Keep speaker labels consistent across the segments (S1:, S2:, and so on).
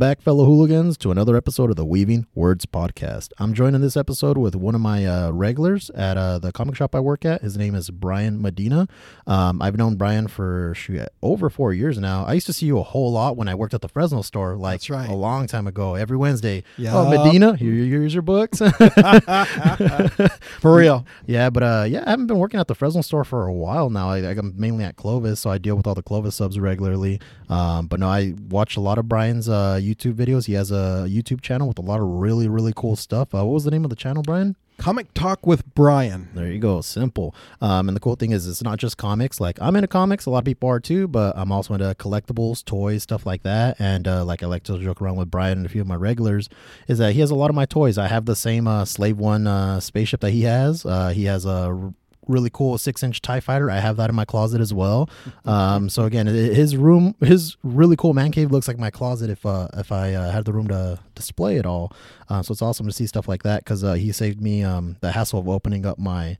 S1: Back, fellow hooligans, to another episode of the Weaving Words Podcast. I'm joined in this episode with one of my uh, regulars at uh, the comic shop I work at. His name is Bryan Medina. Um, I've known Bryan for shoot, over four years now. I used to see you a whole lot when I worked at the Fresno store, like
S2: right.
S1: a long time ago. Every Wednesday.
S2: Yup.
S1: Oh, Medina, here, here's your books.
S2: For real.
S1: Yeah, but uh, yeah, I haven't been working at the Fresno store for a while now. I, I'm mainly at Clovis, so I deal with all the Clovis subs regularly. Um, but no, I watch a lot of Bryan's uh, YouTube videos. He has a YouTube channel with a lot of really, really cool stuff. Uh, what was the name of the channel, Bryan?
S2: Comic Talk with Bryan.
S1: There you go, simple. Um, and the cool thing is, it's not just comics. Like I'm into comics, a lot of people are too, but I'm also into collectibles, toys, stuff like that. And uh, like I like to joke around with Bryan and a few of my regulars, is that he has a lot of my toys. I have the same uh, Slave One uh, spaceship that he has. Uh, he has a really cool six inch Tie Fighter. I have that in my closet as well. Um, so again, his room, his really cool man cave looks like my closet if uh, if I uh, had the room to display it all. Uh, so it's awesome to see stuff like that because uh, he saved me um, the hassle of opening up my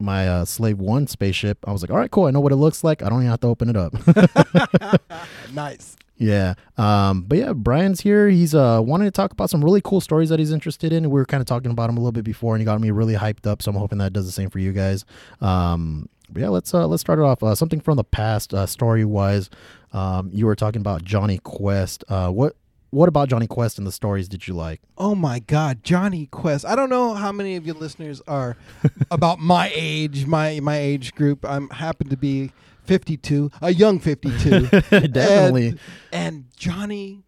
S1: my uh, Slave One spaceship. I was like, all right, cool. I know what it looks like. I don't even have to open it up.
S2: Nice.
S1: Yeah. Um, but yeah, Bryan's here. He's uh wanting to talk about some really cool stories that he's interested in. We were kind of talking about him a little bit before and he got me really hyped up. So I'm hoping that does the same for you guys. Um, but yeah, let's uh let's start it off. Uh, something from the past, uh, story wise. Um, you were talking about Jonny Quest. Uh, what what about Jonny Quest and the stories did you like?
S2: Oh my God, Jonny Quest. I don't know how many of your listeners are about my age, my my age group. I'm happen to be 52, a young 52.
S1: Definitely.
S2: And, and Jonny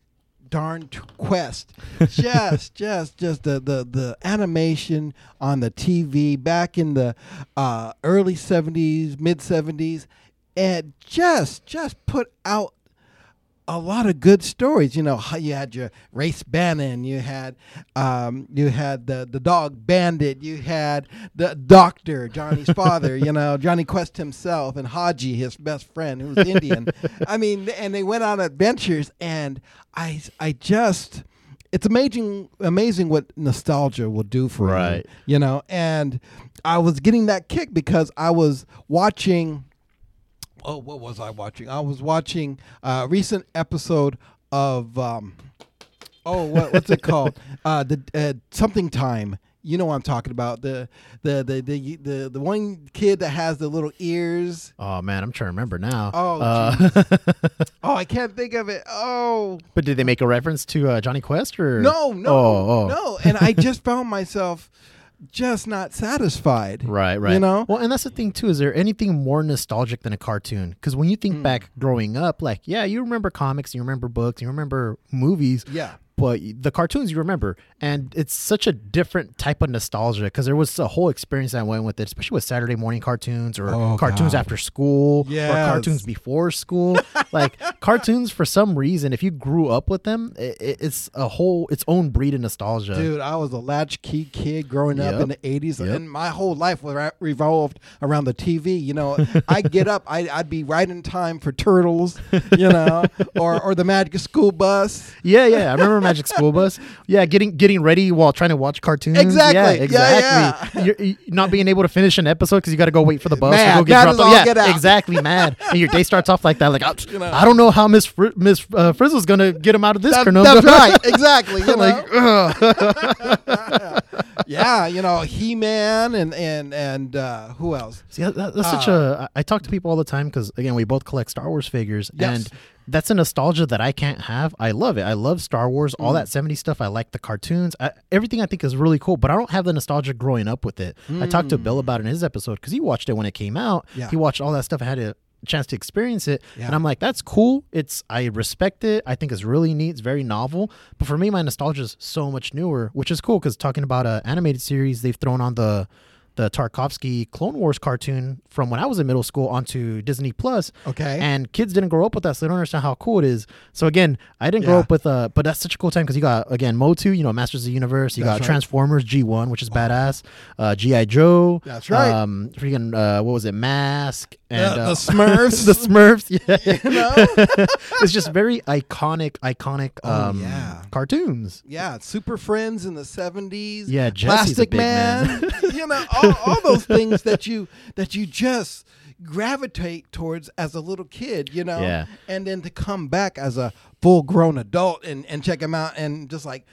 S2: darn Quest. Just just just the, the the animation on the TV back in the uh, early 70s, mid 70s and just just put out a lot of good stories. You know, you had your Race Bannon, you had um, you had the the dog Bandit, you had the Doctor, Jonny's father. You know, Jonny Quest himself, and Hadji, his best friend, who was Indian. I mean, and they went on adventures, and I I just. It's amazing, amazing what nostalgia will do for
S1: Right.
S2: you. You know, and I was getting that kick because I was watching oh what was i watching? I was watching a recent episode of um oh what, what's it called? Uh the uh, something time. You know what i'm talking about. The the the the the, the one kid that has the little ears.
S1: Oh man, I'm trying to remember now.
S2: Oh,
S1: Uh,
S2: oh i can't think of it. Oh.
S1: But did they make a reference to uh, Jonny Quest or?
S2: No no
S1: Oh, oh.
S2: no. And i just found myself just not satisfied
S1: Right, right.
S2: you know
S1: Well, and that's the thing too. Is there anything more nostalgic than a cartoon? Because when you think
S2: Mm.
S1: back growing up, like yeah, you remember comics, you remember books, you remember movies,
S2: yeah
S1: but the cartoons you remember, and it's such a different type of nostalgia because there was a whole experience that went with it, especially with Saturday morning cartoons or
S2: Oh,
S1: cartoons
S2: God.
S1: after school
S2: Yes.
S1: or cartoons before school. like cartoons, for some reason, if you grew up with them, it, it's a whole its own breed of nostalgia.
S2: Dude, I was a latchkey kid growing up in the 80s,
S1: Yep.
S2: and my whole life was revolved around the TV. You know, I'd get up, I, I'd be right in time for Turtles, you know, or, or the Magic School Bus.
S1: Yeah, yeah. I remember Magic School Bus. Yeah, getting getting ready while trying to watch cartoons.
S2: Exactly.
S1: Yeah,
S2: Yeah,
S1: exactly. You're, not being able to finish an episode because you got to go wait for the bus
S2: Mad.
S1: to go get dropped off. Yeah, exactly. Mad, and your day starts off like that. Like, I,
S2: You know.
S1: I don't know how Miss Fri- Miss uh, Frizzle's gonna get him out of this.
S2: That- that's right. Exactly. You know? yeah, you know, He Man and, and, and uh, who else?
S1: See, that, that- that's such a. I talk to people all the time because again, we both collect Star Wars figures,
S2: Yes.
S1: and that's a nostalgia that I can't have. I love it. I love Star Wars,
S2: Mm.
S1: all that '70s stuff. I like the cartoons. I, everything I think is really cool, but I don't have the nostalgia growing up with it. I talked to Bill about it in his episode because he watched it when it came out.
S2: Mm. Yeah.
S1: He watched all that stuff. and had a chance to experience it,
S2: Yeah.
S1: and I'm like, that's cool. It's I respect it. I think it's really neat. It's very novel. But for me, my nostalgia is so much newer, which is cool because talking about an animated series, they've thrown on the the Tartakovsky Clone Wars cartoon from when I was in middle school onto Disney Plus.
S2: Okay.
S1: And kids didn't grow up with that, so they don't understand how cool it is. So again, I didn't grow up with uh but that's such a cool time because you got again Motu, you know, Masters of the Universe, you
S2: That's
S1: got
S2: right.
S1: Transformers G1, which is badass, uh G.I. Joe.
S2: That's right.
S1: Um freaking uh what was it, Mask and
S2: the
S1: uh,
S2: Smurfs.
S1: the Smurfs, yeah.
S2: you know?
S1: it's just very iconic, iconic
S2: Oh,
S1: um
S2: yeah.
S1: cartoons.
S2: Yeah, Super Friends in the 70s.
S1: Yeah, Jesse's
S2: Plastic
S1: big man.
S2: you know, oh all, all those things that you that you just gravitate towards as a little kid, you know.
S1: Yeah.
S2: And then to come back as a full grown adult and and check them out and just like.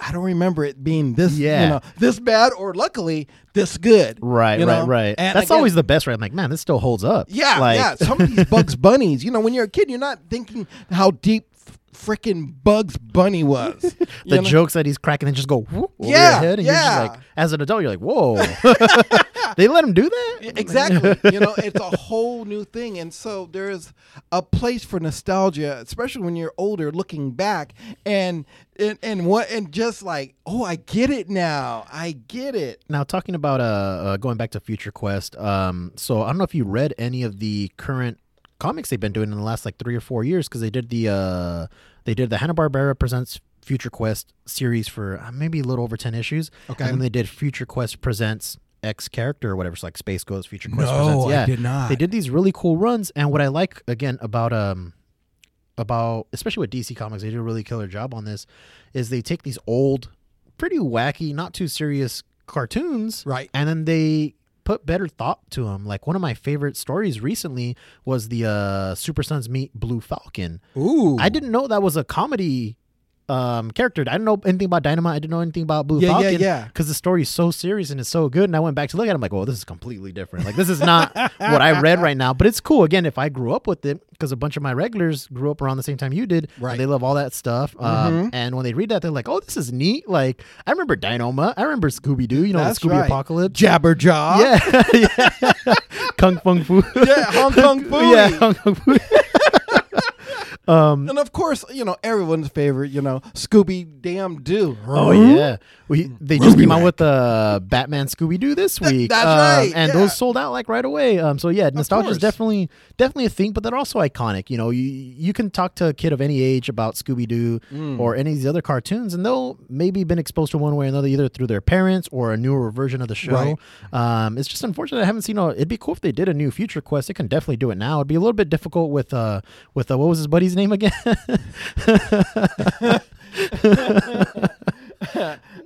S2: I don't remember it being this,
S1: Yeah.
S2: you know, this bad or luckily this good.
S1: Right,
S2: you
S1: right, right.
S2: And
S1: That's
S2: again-
S1: always the best, right? I'm like, man, this still holds up.
S2: yeah,
S1: like,
S2: yeah. Some of these Bugs Bunnies, you know, when you're a kid, you're not thinking how deep freaking Bugs Bunny was.
S1: the
S2: You know?
S1: jokes that he's cracking and just go whoop over
S2: Yeah,
S1: your head, and
S2: yeah.
S1: like, as an adult, you're like, whoa, they let him do that?
S2: exactly. you know, it's a whole new thing, and so there's a place for nostalgia, especially when you're older, looking back and and and what and just like, oh, I get it now. I get it.
S1: Now, talking about uh, uh going back to Future Quest, um, so I don't know if you read any of the current comics they've been doing in the last like three or four years because they did the uh they did the Hanna Barbera presents Future Quest series for uh, maybe a little over ten issues.
S2: Okay.
S1: and then they did Future Quest presents X character or whatever. So like Space Ghost, Future Quest presents. Yeah,
S2: did not.
S1: they did these really cool runs and what i like again about um about especially with dc comics they do a really killer job on this is they take these old pretty wacky not too serious cartoons
S2: Right.
S1: and then they put better thought to them like one of my favorite stories recently was the uh super sons meet blue falcon.
S2: Ooh,
S1: i didn't know that was a comedy um character i didn't know anything about Dynomutt i didn't know anything about blue
S2: Yeah, yeah,
S1: falcon
S2: yeah.
S1: because the story is so serious and it's so good and i went back to look at it i'm like well this is completely different like this is not what i read right now but it's cool again if i grew up with it because a bunch of my regulars grew up around the same time you did
S2: Right.
S1: they love all that stuff um, and when they read that they're like oh this is neat like i remember Dynomutt i rember scooby-doo you know
S2: That's
S1: scooby
S2: right.
S1: apocalypse
S2: Jabberjaw.
S1: yeah, yeah. kung fung fu
S2: Yeah, Hong Kong Phooey.
S1: yeah Kung Fung Fu.
S2: And of course, you know everyone's favorite. You know Scooby Damn Doo.
S1: Oh yeah, we they just came out with the Batman Scooby Doo this week.
S2: that's
S1: um,
S2: right,
S1: and
S2: yeah.
S1: those sold out like right away. Um, so yeah, nostalgia is definitely definitely a thing, but they're also iconic. You know, you you can talk to a kid of any age about Scooby Doo
S2: Mm.
S1: or any of these other cartoons, and they'll maybe been exposed to one way or another, either through their parents or a newer version of the show.
S2: Right.
S1: Um, it's just unfortunate I haven't seen. A, it'd be cool if they did a new Future Quest. They can definitely do it now. It'd be a little bit difficult with uh with uh, what was his buddy's name again?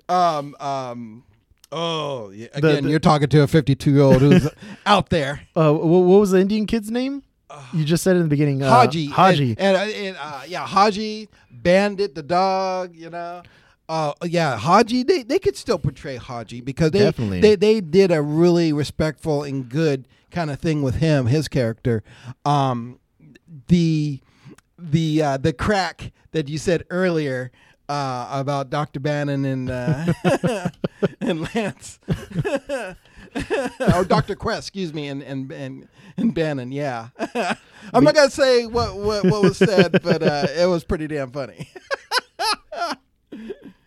S2: Um. Um. Oh, yeah. again,
S1: the-
S2: you're talking to a 52 year old who's out there.
S1: uh, what, what was the Indian kid's name? You just said in the beginning. Uh,
S2: Hadji.
S1: Hadji.
S2: And, and, and uh, yeah, Hadji, Bandit, the dog, you know. Uh, yeah, Hadji, they, they could still portray Hadji because they,
S1: Definitely.
S2: they they did a really respectful and good kind of thing with him, his character. Um, the the uh, the crack that you said earlier uh, about Dr. Bannon and uh, and Lance or Dr. Quest, excuse me, and and and, and Bannon. Yeah, I'm not gonna say what what, what was said, but uh, it was pretty damn funny.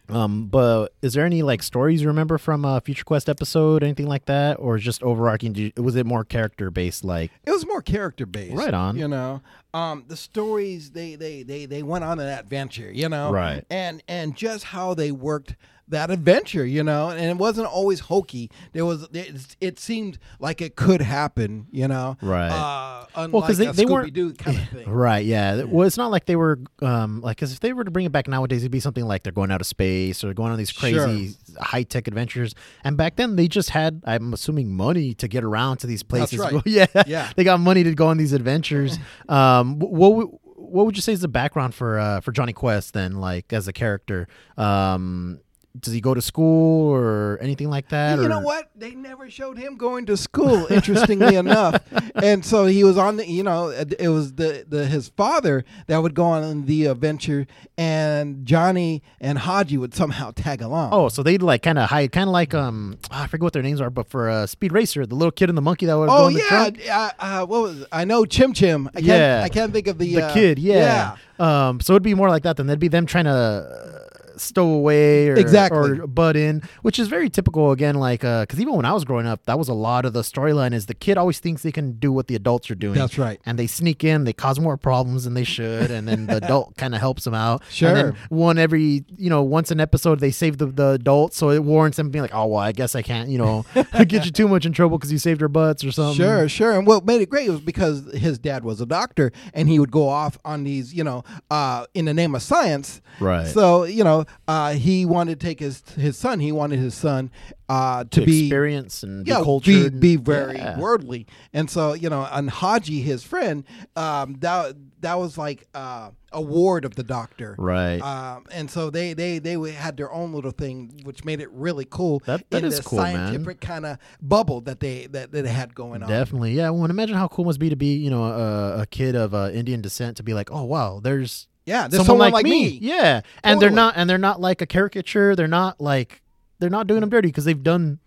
S1: Um, but is there any like stories you remember from a Future Quest episode, anything like that, or just overarching? you- Was it more character based? Like,
S2: It was more character based,
S1: Right on.
S2: You know, um, the stories they they they they went on an adventure, you know,
S1: Right.
S2: And and just how they worked that adventure, you know, and it wasn't always hokey. There was it, it seemed like it could happen, you know,
S1: Right.
S2: Uh, unlike
S1: Well, 'cause they- they weren't-
S2: Scooby-Doo kind of thing.
S1: right? Yeah. Well, it's not like they were um like because if they were to bring it back nowadays, it'd be something like they're going out of space or going on these crazy high tech adventures. And back then, they just had, I'm assuming, money to get around to these places.
S2: right.
S1: yeah,
S2: Yeah.
S1: They got money to go on these adventures. um, what would- what would you say is the background for uh for Jonny Quest then, like as a character? Um. Does he go to school or anything like that?
S2: You
S1: or-
S2: know what? They never showed him going to school. Interestingly enough, and so he was on the. You know, it was the the his father that would go on the adventure, and Jonny and Hadji would somehow tag along.
S1: Oh, so they'd like kind of hide, kind of like um, I forget what their names are, but for uh, Speed Racer, the little kid and the monkey that would go
S2: Oh yeah, uh, uh, what was? I know Chim Chim. I can't,
S1: Yeah.
S2: I can't think of the
S1: the
S2: uh,
S1: kid, yeah. Um, so it'd be more like that. Then they'd be them trying to uh, stow away or
S2: Exactly.
S1: or butt in, which is very typical. Again, like because even when I was growing up, that was a lot of the storyline. Is the kid always thinks they can do what the adults are doing.
S2: That's right.
S1: And they sneak in, they cause more problems than they should, and then the adult kind of helps them out.
S2: Sure.
S1: And then one every, you know, once an episode they save the, the adult, so it warrants them being like, oh well, I guess I can't, you know, get you too much in trouble because you saved her butts or something.
S2: Sure, sure. And what made it great was because his dad was a doctor and he would go off on these, you know, uh, in the name of science.
S1: Right.
S2: So, you know, uh, he wanted to take his his son. He wanted his son uh, to,
S1: To
S2: be
S1: experience and
S2: yeah,
S1: be
S2: be,
S1: cultured.
S2: be
S1: and-
S2: very
S1: yeah.
S2: worldly. And so, you know, and Hadji, his friend, um, that that was like uh, a ward of the doctor.
S1: Right.
S2: Um, and so they, they they had their own little thing, which made it really cool.
S1: That- that
S2: in
S1: is
S2: this
S1: cool,
S2: scientific kind of bubble that they that, that they had going on.
S1: Definitely, yeah. Well, imagine how cool it must be to be, you know, a, a kid of uh, Indian descent to be like, oh wow, there's
S2: Yeah, there's
S1: someone,
S2: someone,
S1: like, me. Yeah, and they're not, and they're not like a caricature. They're not like, they're not doing them dirty because they've done.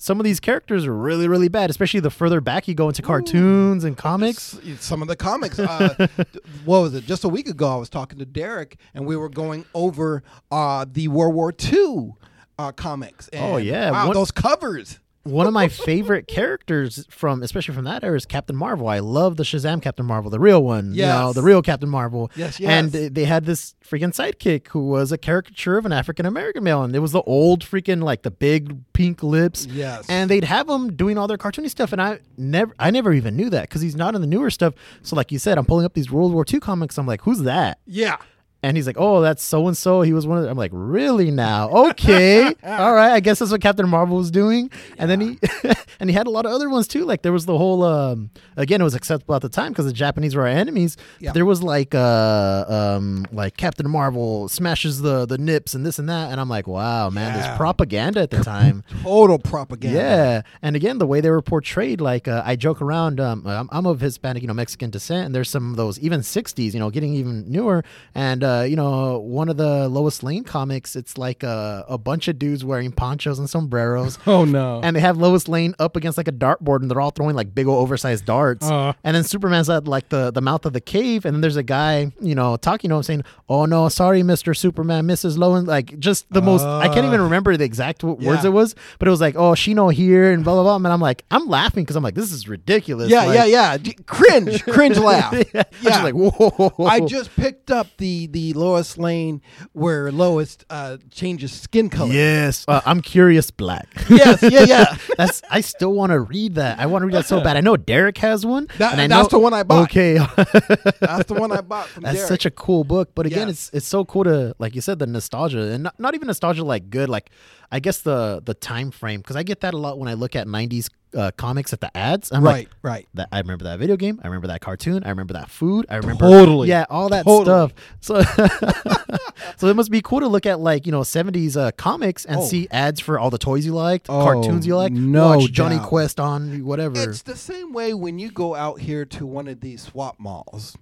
S1: Some of these characters are really, really bad, especially the further back you go into cartoons and comics.
S2: Some of the comics. Uh, what was it? Just a week ago, I was talking to Derek, and we were going over uh, the World War II uh, comics. And,
S1: Oh, yeah.
S2: wow,
S1: What-
S2: those covers.
S1: One of my favorite characters from, especially from that era, is Captain Marvel. I love the Shazam Captain Marvel, the real one. you know, the real Captain Marvel.
S2: Yes,
S1: And
S2: yes.
S1: they- they had this freaking sidekick who was a caricature of an African American male, and it was the old freaking like the big pink lips.
S2: Yes.
S1: And they'd have him doing all their cartoony stuff, and I never, I never even knew that because he's not in the newer stuff. So, like you said, I'm pulling up these World War II comics. I'm like, who's that?
S2: Yeah.
S1: And he's like, "Oh, that's so and so. He was one of." The, I'm like, "Really now? Okay, all right. I guess that's what Captain Marvel was doing." And then he, and he had a lot of other ones too. Like there was the whole, um, again, it was acceptable at the time because the Japanese were our enemies.
S2: Yeah.
S1: There was like, uh, um, like Captain Marvel smashes the the nips and this and that. And I'm like, wow, man,
S2: Yeah.
S1: there's propaganda at the time.
S2: Total propaganda.
S1: Yeah, and again, the way they were portrayed, like uh, I joke around. Um, I'm, I'm of Hispanic, you know, Mexican descent, and there's some of those even '60s, you know, getting even newer. And uh, you know, one of the Lois Lane comics, it's like a, a bunch of dudes wearing ponchos and sombreros.
S2: Oh no.
S1: And they have Lois Lane up against like a dartboard, and they're all throwing like big old oversized darts.
S2: Uh.
S1: and then Superman's at like the, the mouth of the cave, and then there's a guy, you know, talking to him saying, "Oh no, sorry, Mister Superman, Mrs. Lowen." Like just the most. I can't even remember the exact w- words it was, but it was like, "Oh, she no here," and blah blah blah. And I'm like, I'm laughing because I'm like, this is ridiculous.
S2: yeah,
S1: Like-
S2: yeah, yeah. D- Cringe, cringe laugh.
S1: yeah. I'm just
S2: Yeah.
S1: like, whoa.
S2: I just picked up the the Lois Lane where Lois uh, changes skin color.
S1: Yes, uh, I'm curious. Black.
S2: Yes, yeah, yeah.
S1: That's. I still want to read that. I want to read that so bad. I know Derek has one.
S2: That-
S1: and I
S2: that's
S1: know,
S2: the one I bought.
S1: Okay,
S2: That's the one I bought from
S1: That's
S2: Derek.
S1: such a cool book. But again, it's it's so cool to like you said the nostalgia and not, not even nostalgia like good like I guess the the time frame because I get that a lot when I look at '90s uh, comics at the ads. I'm
S2: right,
S1: like.
S2: right.
S1: That I remember that video game. I remember that cartoon. I remember that food. I remember
S2: Totally.
S1: yeah, all that
S2: Totally.
S1: stuff. So, so it must be cool to look at like you know '70s uh, comics and
S2: Oh.
S1: see ads for all the toys you liked,
S2: Oh,
S1: cartoons you liked.
S2: no
S1: watch Jonny
S2: doubt.
S1: Quest on whatever.
S2: It's the same way when you go out here to one of these swap malls.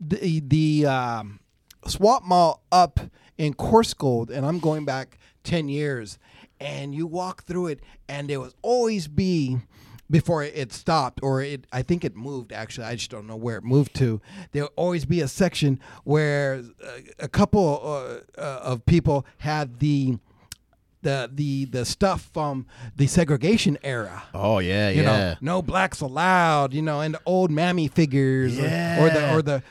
S2: The the um, swap mall up in Coarsegold, and I'm going back ten years, and you walk through it, and there will always be before it stopped or it I think it moved actually I just don't know where it moved to there'll always be a section where uh, a couple uh, uh, of people had the the the the stuff from the segregation era
S1: oh yeah, yeah.
S2: you
S1: yeah.
S2: know, no blacks allowed, you know, and the old mammy figures, or- or, the or the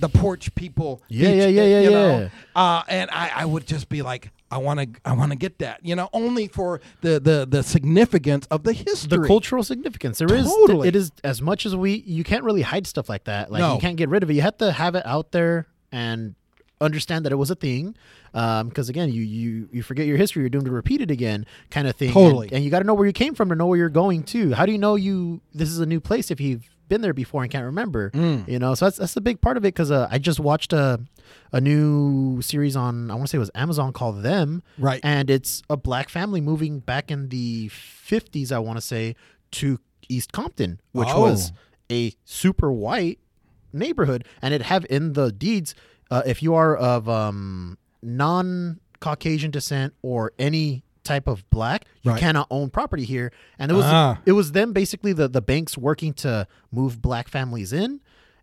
S2: the porch people.
S1: Yeah,
S2: each,
S1: yeah, yeah, yeah,
S2: you
S1: yeah.
S2: know. Uh, and I, I would just be like, I want to, I want to get that, you know, only for the the the significance of the history.
S1: the cultural significance there is
S2: Totally.
S1: it is as much as we you can't really hide stuff like that like
S2: No.
S1: you can't get rid of it you have to have it out there and understand that it was a thing um, because again you you you forget your history you're doomed to repeat it again kind of thing
S2: Totally.
S1: and, and you got to know where you came from to know where you're going to how do you know you this is a new place if you've been there before and can't remember
S2: Mm.
S1: you know so that's that's a big part of it because uh, i just watched a a new series on i want to say it was amazon called them
S2: Right.
S1: and it's a black family moving back in the 50s i want to say to east compton which
S2: Oh.
S1: was a super white neighborhood and it have in the deeds uh, if you are of um, non-caucasian descent or any type of black you
S2: Right.
S1: cannot own property here and it was
S2: Ah.
S1: it was them basically the the banks working to move black families in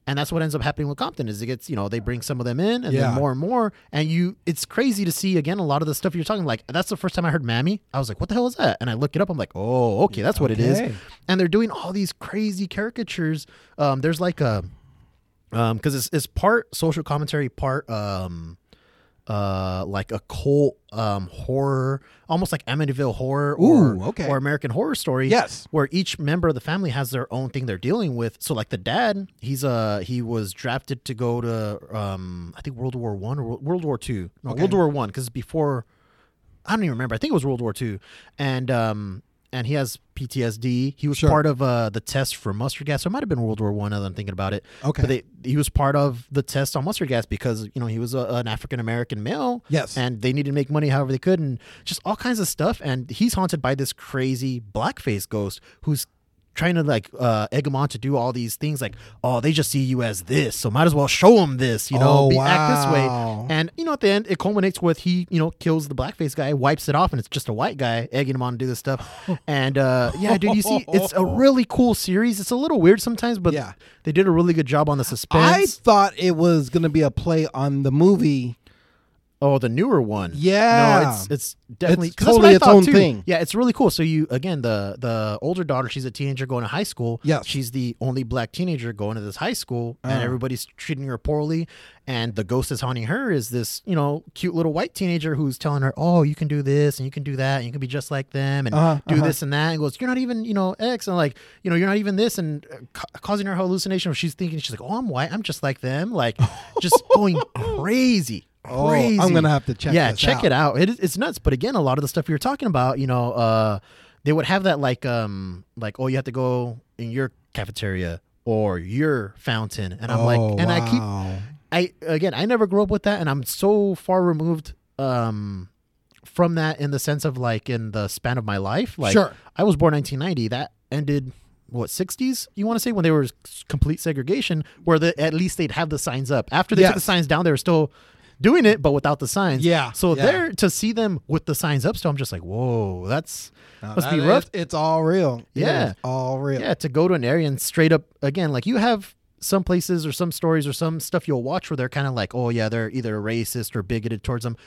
S1: and that's what ends up happening with Compton is it gets you know they bring some of them in and
S2: Yeah.
S1: then more and more and you it's crazy to see again a lot of the stuff you're talking like that's the first time I heard Mammy I was like what the hell is that and I look it up I'm like oh okay that's what it
S2: Okay.
S1: is and they're doing all these crazy caricatures um there's like a um because it's, it's part social commentary part um uh like a cult um horror almost like Amityville horror or
S2: Ooh, okay.
S1: or American horror story
S2: Yes.
S1: where each member of the family has their own thing they're dealing with so like the dad he's uh he was drafted to go to um I think World War 1 or World War 2 no
S2: Okay.
S1: World War 1 cuz before I don't even remember I think it was World War 2 and um and he has PTSD. He was
S2: Sure.
S1: part of uh, the test for mustard gas. So it might have been World War One. Now that I'm thinking about it,
S2: Okay.
S1: but they, he was part of the test on mustard gas because you know he was a, an African American male.
S2: Yes.
S1: and they needed to make money however they could, and just all kinds of stuff. And he's haunted by this crazy blackface ghost who's trying to like uh, egg him on to do all these things. Like, oh, they just see you as this, so might as well show them this. You know,
S2: Oh,
S1: be, act this way. And you know, at the end, it culminates with he, you know, kills the blackface guy, wipes it off, and it's just a white guy egging him on to do this stuff. And uh, yeah, dude, you see, it's a really cool series. It's a little weird sometimes, but
S2: Yeah.
S1: they did a really good job on the suspense I
S2: thought it was going to be a play on the movie.
S1: Oh, the newer one.
S2: Yeah.
S1: no, it's it's definitely
S2: It's
S1: 'cause that's what
S2: totally its own
S1: too.
S2: thing.
S1: Yeah, it's really cool. So you again, the the older daughter, she's a teenager going to high school.
S2: Yeah,
S1: she's the only black teenager going to this high school, and
S2: Uh.
S1: everybody's treating her poorly. And the ghost that's haunting her is this, you know, cute little white teenager who's telling her, "Oh, you can do this, and you can do that, and you can be just like them, and
S2: Uh-huh,
S1: do
S2: uh-huh.
S1: this and that." And goes, "You're not even, you know, X," and like, you know, you're not even this, and uh, ca- causing her hallucination. Where she's thinking, she's like, "Oh, I'm white, I'm just like them," like, just going crazy.
S2: Oh,
S1: Crazy.
S2: I'm gonna have to check
S1: it
S2: out.
S1: Yeah, check
S2: out.
S1: it out. It, is- it's nuts. But again, a lot of the stuff you're talking about, you know, uh, they would have that like, um, like, oh, you have to go in your cafeteria or your fountain, and I'm like,
S2: Oh,
S1: and I keep. I again, I never grew up with that, and I'm so far removed, um, from that in the sense of like in the span of my life. Like,
S2: Sure.
S1: I was born 1990. That ended. What 60s? You want to say when there was complete segregation, where the at least they'd have the signs up. After they took the signs down, they were still doing it, but without the signs.
S2: Yeah,
S1: So
S2: yeah.
S1: there to see them with the signs up, still, I'm just like, whoa, that's
S2: No,
S1: must be
S2: that
S1: rough.
S2: it's all real.
S1: Yeah.
S2: is all real.
S1: Yeah, to go to an area and straight up again, like you have some places or some stories or some stuff you'll watch where they're kind of like, oh yeah, they're either racist or bigoted towards them,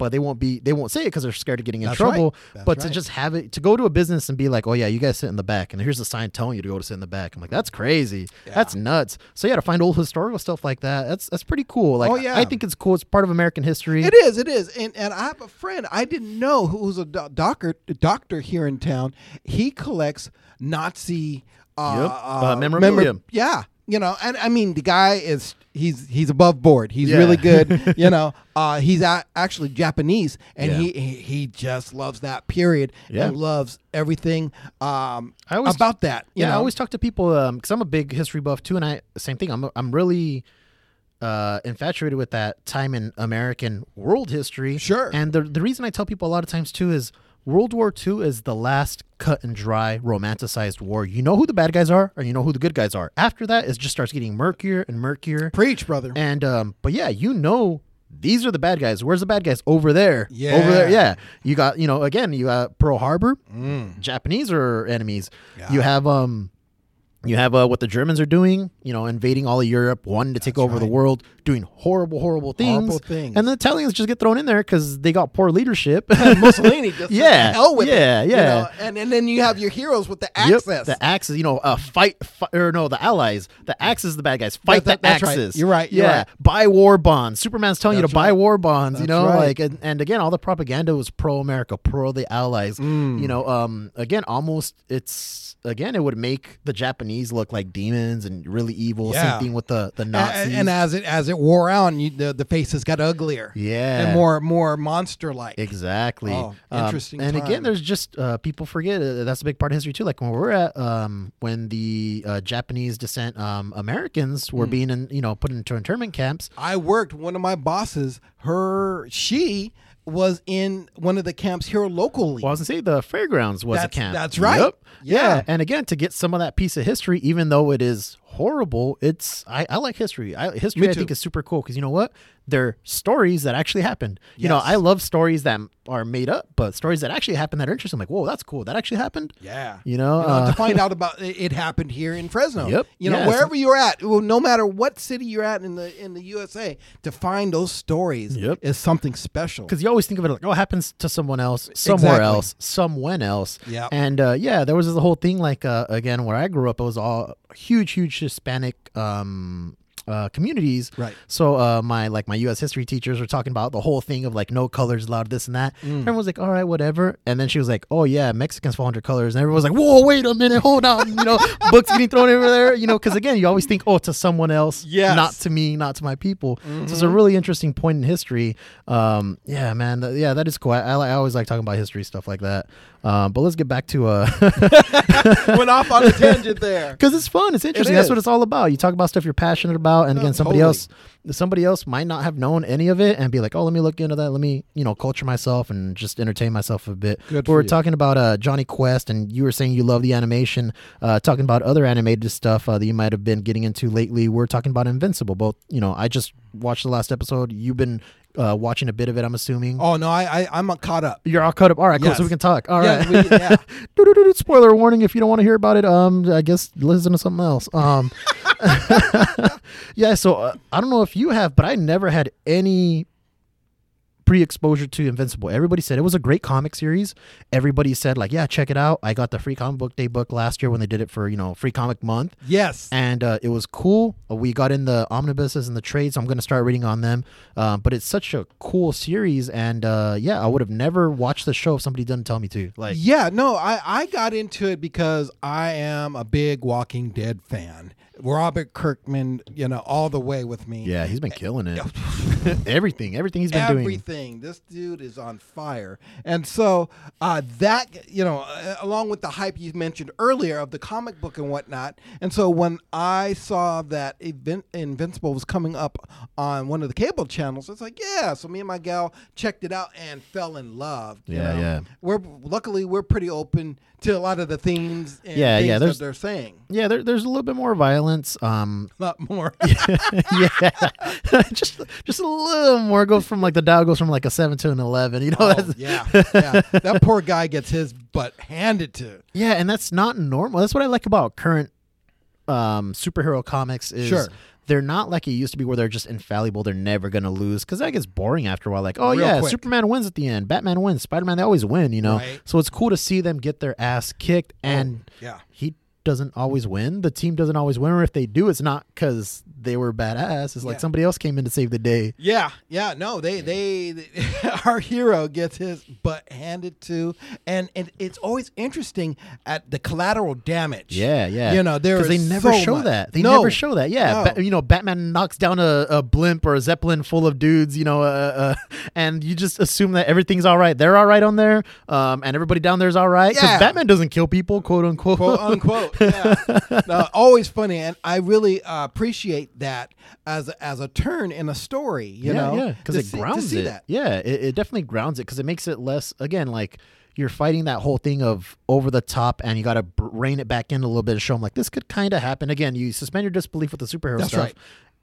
S1: but they won't be, they won't say it because they're scared of getting in
S2: That's
S1: trouble.
S2: right.
S1: But to just have it, to go to a business and be like, oh yeah, you guys sit in the back, and here's a sign telling you to go to sit in the back. I'm like, that's crazy. That's nuts. So yeah, to find old historical stuff like that, that's that's pretty cool. Like,
S2: Oh, yeah.
S1: I think it's cool. It's part of American history.
S2: It is, it is, and and I have a friend I didn't know who was a doctor doctor here in town. He collects Nazi uh,
S1: Yep.
S2: uh,
S1: Uh, memorabilia.
S2: yeah, you know, and I mean the guy is he's he's above board. He's
S1: Yeah.
S2: really good. you know, uh, he's a- actually Japanese, and
S1: Yeah.
S2: he, he he just loves that period
S1: Yeah.
S2: and loves everything um,
S1: I always-
S2: about that. You
S1: yeah,
S2: know?
S1: I always talk to people because I'm a big history buff too, and I same thing. I'm I'm really uh, infatuated with that time in American world history.
S2: Sure.
S1: And the the reason I tell people a lot of times too is World War II is the last cut and dry romanticized war. You know who the bad guys are, and you know who the good guys are. After that, it just starts getting murkier and murkier.
S2: preach, brother.
S1: And um, but yeah, you know these are the bad guys. Where's the bad guys? Over there.
S2: Yeah.
S1: Over there. Yeah. You got, you know, again, you got Pearl Harbor. Japanese are enemies.
S2: Yeah.
S1: You have um you have uh, what the Germans are doing, you know, invading all of Europe, wanting to take over the world, doing horrible, horrible things.
S2: Horrible things.
S1: And the Italians just get thrown in there because they got poor leadership.
S2: And Mussolini just
S1: Yeah,
S2: yeah, hell with
S1: yeah,
S2: it, you
S1: yeah.
S2: know? and and then you have your heroes with the
S1: Yep, the Axis, you know, uh, fight, fi- or no, the Allies. The Axis, the bad guys. Fight
S2: That- that-
S1: the
S2: that's right.
S1: Axis.
S2: You're right, you're
S1: yeah,
S2: right.
S1: buy war bonds. Superman's telling you
S2: That's
S1: to buy war bonds. you know,
S2: right.
S1: like, and, and again, all the propaganda was pro America, pro the Allies.
S2: Mm.
S1: You know, um, again, almost it's again, it would make the Japanese look like demons and really evil.
S2: Yeah.
S1: Same thing with the the Nazis.
S2: and, as it as it wore on, you, the the faces got uglier.
S1: Yeah.
S2: and more more monster like.
S1: Exactly.
S2: Oh,
S1: Um,
S2: interesting
S1: and
S2: time.
S1: again, there's just uh, people forget uh, that's a big part of history too. Like when we're at um, when the uh, Japanese descent um, Americans were
S2: Hmm.
S1: being in, you know put into internment camps.
S2: I worked one of my bosses. Her she was in one of the camps here locally.
S1: Well, I was gonna say the fairgrounds was
S2: That's-
S1: a camp.
S2: that's right.
S1: Yep.
S2: Yeah.
S1: And again, to get some of that piece of history, even though it is horrible, it's I, I like history. I, history I think is super cool because you know what? They're stories that actually happened. You know, I love stories that are made up, but stories that actually happened that are interesting. like, whoa, that's cool. That actually happened.
S2: Yeah.
S1: You know,
S2: You know,
S1: uh,
S2: to find out about it, happened here in Fresno.
S1: Yep.
S2: You know,
S1: Yeah, so-
S2: wherever you're at, well, no matter what city you're at in the in the USA, to find those stories
S1: Yep.
S2: is something special.
S1: because you always think of it like, oh, it happens to someone else, somewhere
S2: Exactly.
S1: else, someone else.
S2: Yeah.
S1: And uh, yeah, there was this whole thing like uh, again where I grew up, it was all huge, huge Hispanic um, uh, communities.
S2: Right.
S1: So uh, my like my U.S. history teachers were talking about the whole thing of like no colors allowed, this and that.
S2: Mm.
S1: Everyone was like, all right, whatever. And then she was like, oh yeah, Mexicans fall under colors, and everyone was like, whoa, wait a minute, hold on, you know, books getting thrown over there, you know, because again, you always think, oh, to someone else,
S2: yeah,
S1: not to me, not to my people. So it's a
S2: Mhm.
S1: really interesting point in history. Um, yeah, man, th- yeah, that is cool. I, I, I always like talking about history stuff like that. Um, but let's get back to uh.
S2: Went off on a tangent there.
S1: because it's fun. It's interesting. That's what it's all about. You talk about stuff you're passionate about, and
S2: No,
S1: again, somebody
S2: totally.
S1: else, somebody else might not have known any of it, and be like, "Oh, let me look into that. Let me, you know, culture myself and just entertain myself a bit."
S2: Good
S1: But we're
S2: you.
S1: talking about uh, Jonny Quest, and you were saying you love the animation. Uh, talking about other animated stuff uh, that you might have been getting into lately. We're talking about Invincible. Both, you know, I just watched the last episode. You've been uh, watching a bit of it. I'm assuming.
S2: Oh no, I, I I'm caught up.
S1: You're all caught up. All right, cool. So we can talk. All
S2: Yeah,
S1: right.
S2: we- yeah.
S1: Spoiler warning: If you don't want to hear about it, um, I guess listen to something else. Um, yeah. So uh, I don't know if you have, but I never had any pre-exposure to Invincible. Everybody said it was a great comic series. Everybody said like, yeah, check it out. I got the free comic book day book last year when they did it for you know free comic month
S2: Yes.
S1: and uh, it was cool. Uh, We got in the omnibuses and the trades. So I'm going to start reading on them. Um, but it's such a cool series, and uh, yeah, I would have never watched the show if somebody didn't tell me to. Like,
S2: yeah, no, I, I got into it because I am a big Walking Dead fan. Robert Kirkman, you know, all the way with me.
S1: yeah, he's been killing it. everything, everything he's been doing.
S2: Everything. This dude is on fire. And so uh, that, you know, uh, along with the hype you mentioned earlier of the comic book and whatnot. And so when I saw that Event- Invincible was coming up on one of the cable channels, it's like, yeah. So me and my gal checked it out and fell in love. you
S1: Yeah,
S2: know?
S1: yeah.
S2: We're luckily we're pretty open to a lot of the themes and
S1: Yeah,
S2: things
S1: yeah,
S2: that
S1: there's-
S2: they're saying.
S1: Yeah, there, there's a little bit more violence. Um,
S2: A lot more.
S1: yeah, just just a little more. Goes from like the dial goes from like a seven to an eleven. You know,
S2: Oh,
S1: that's,
S2: yeah, yeah. That poor guy gets his butt handed to.
S1: Yeah, and that's not normal. That's what I like about current um, superhero comics is
S2: Sure.
S1: They're not like it used to be where they're just infallible. They're never gonna lose because that gets boring after a while. Like, oh
S2: Real
S1: yeah,
S2: quick.
S1: Superman wins at the end, Batman wins, Spider Man they always win. You know,
S2: Right.
S1: so it's cool to see them get their ass kicked, oh, and
S2: Yeah.
S1: he doesn't always win. The team doesn't always win, or if they do, it's not because they were badass. It's like
S2: Yeah.
S1: somebody else came in to save the day.
S2: Yeah, yeah, no, they, they, our hero gets his butt handed to, and, and it's always interesting at the collateral damage.
S1: Yeah, yeah.
S2: You know, there
S1: because they never
S2: so
S1: show
S2: much.
S1: that. They
S2: No.
S1: never show that. Yeah,
S2: No.
S1: Ba- you know, Batman knocks down a, a blimp or a zeppelin full of dudes. You know, uh, uh, and you just assume that everything's all right. They're all right on there, um, and everybody down there is all right. Because
S2: Yeah.
S1: Batman doesn't kill people, quote unquote.
S2: quote unquote. Yeah, no, always funny, and I really uh, appreciate that as a, as a turn in a story. You
S1: yeah,
S2: know,
S1: yeah, because it
S2: see-
S1: grounds it.
S2: That.
S1: Yeah, it, it definitely grounds it because it makes it less. Again, like you're fighting that whole thing of over the top, and you got to rein it back in a little bit to show them like this could kind of happen. Again, you suspend your disbelief with the superhero
S2: That's
S1: stuff.
S2: right.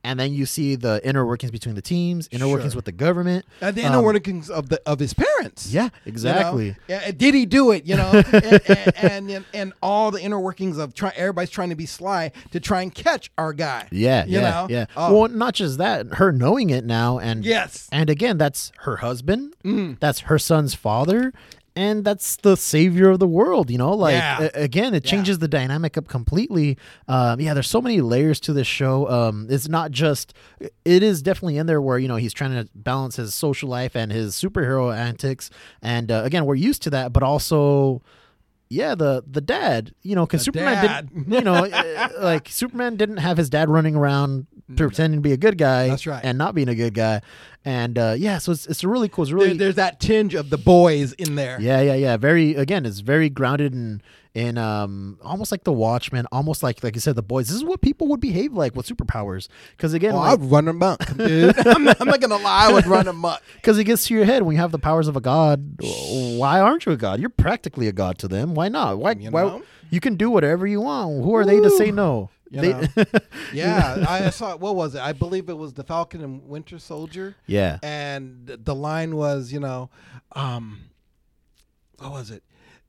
S1: And then you see the inner workings between the teams, inner workings with the government.
S2: And the
S1: Um,
S2: inner workings of the of his parents.
S1: Yeah,
S2: you know?
S1: exactly.
S2: Yeah, did he do it? You know, and, and, and and all the inner workings of try, everybody's trying to be sly to try and catch our guy.
S1: Yeah,
S2: you
S1: yeah,
S2: know?
S1: yeah.
S2: Oh.
S1: Well, not just that, her knowing it now, and
S2: Yes.
S1: and again, that's her husband,
S2: Mm.
S1: that's her son's father, and that's the savior of the world. You know, like
S2: Yeah.
S1: a- again, it
S2: Yeah.
S1: changes the dynamic up completely. Um, yeah, there's so many layers to this show. Um, it's not just. It is definitely in there where you know he's trying to balance his social life and his superhero antics, and uh, again, we're used to that, but also. Yeah, the the dad, you know, because Superman
S2: dad.
S1: didn't, you know, uh, like Superman didn't have his dad running around pretending to be a good guy,
S2: That's right.
S1: and not being a good guy, and uh, yeah, so it's it's really cool. It's really
S2: There- there's that tinge of the boys in there.
S1: yeah, yeah, yeah. Very again, it's very grounded in in um almost like the Watchmen, almost like like you said, the boys. This is what people would behave like with superpowers. Because again,
S2: Oh,
S1: like,
S2: I'd run amok, dude. I'm, not, I'm not gonna lie, I would run amok.
S1: because it gets to your head when you have the powers of a god. Why aren't you a god? You're practically a god to them. Why not? Why?
S2: You
S1: why? You can do whatever you want. Who are they to say no? They-?
S2: Yeah, I saw. What was it? I believe it was the Falcon and Winter Soldier.
S1: yeah.
S2: and the line was, you know, um, what was it?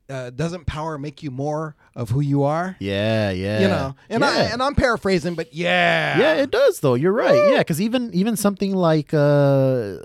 S2: Uh, doesn't power make you more of who you are?
S1: Yeah, yeah.
S2: You know, and I and I'm paraphrasing, but yeah,
S1: Yeah, it does though. You're right. Yeah, because even even something like uh,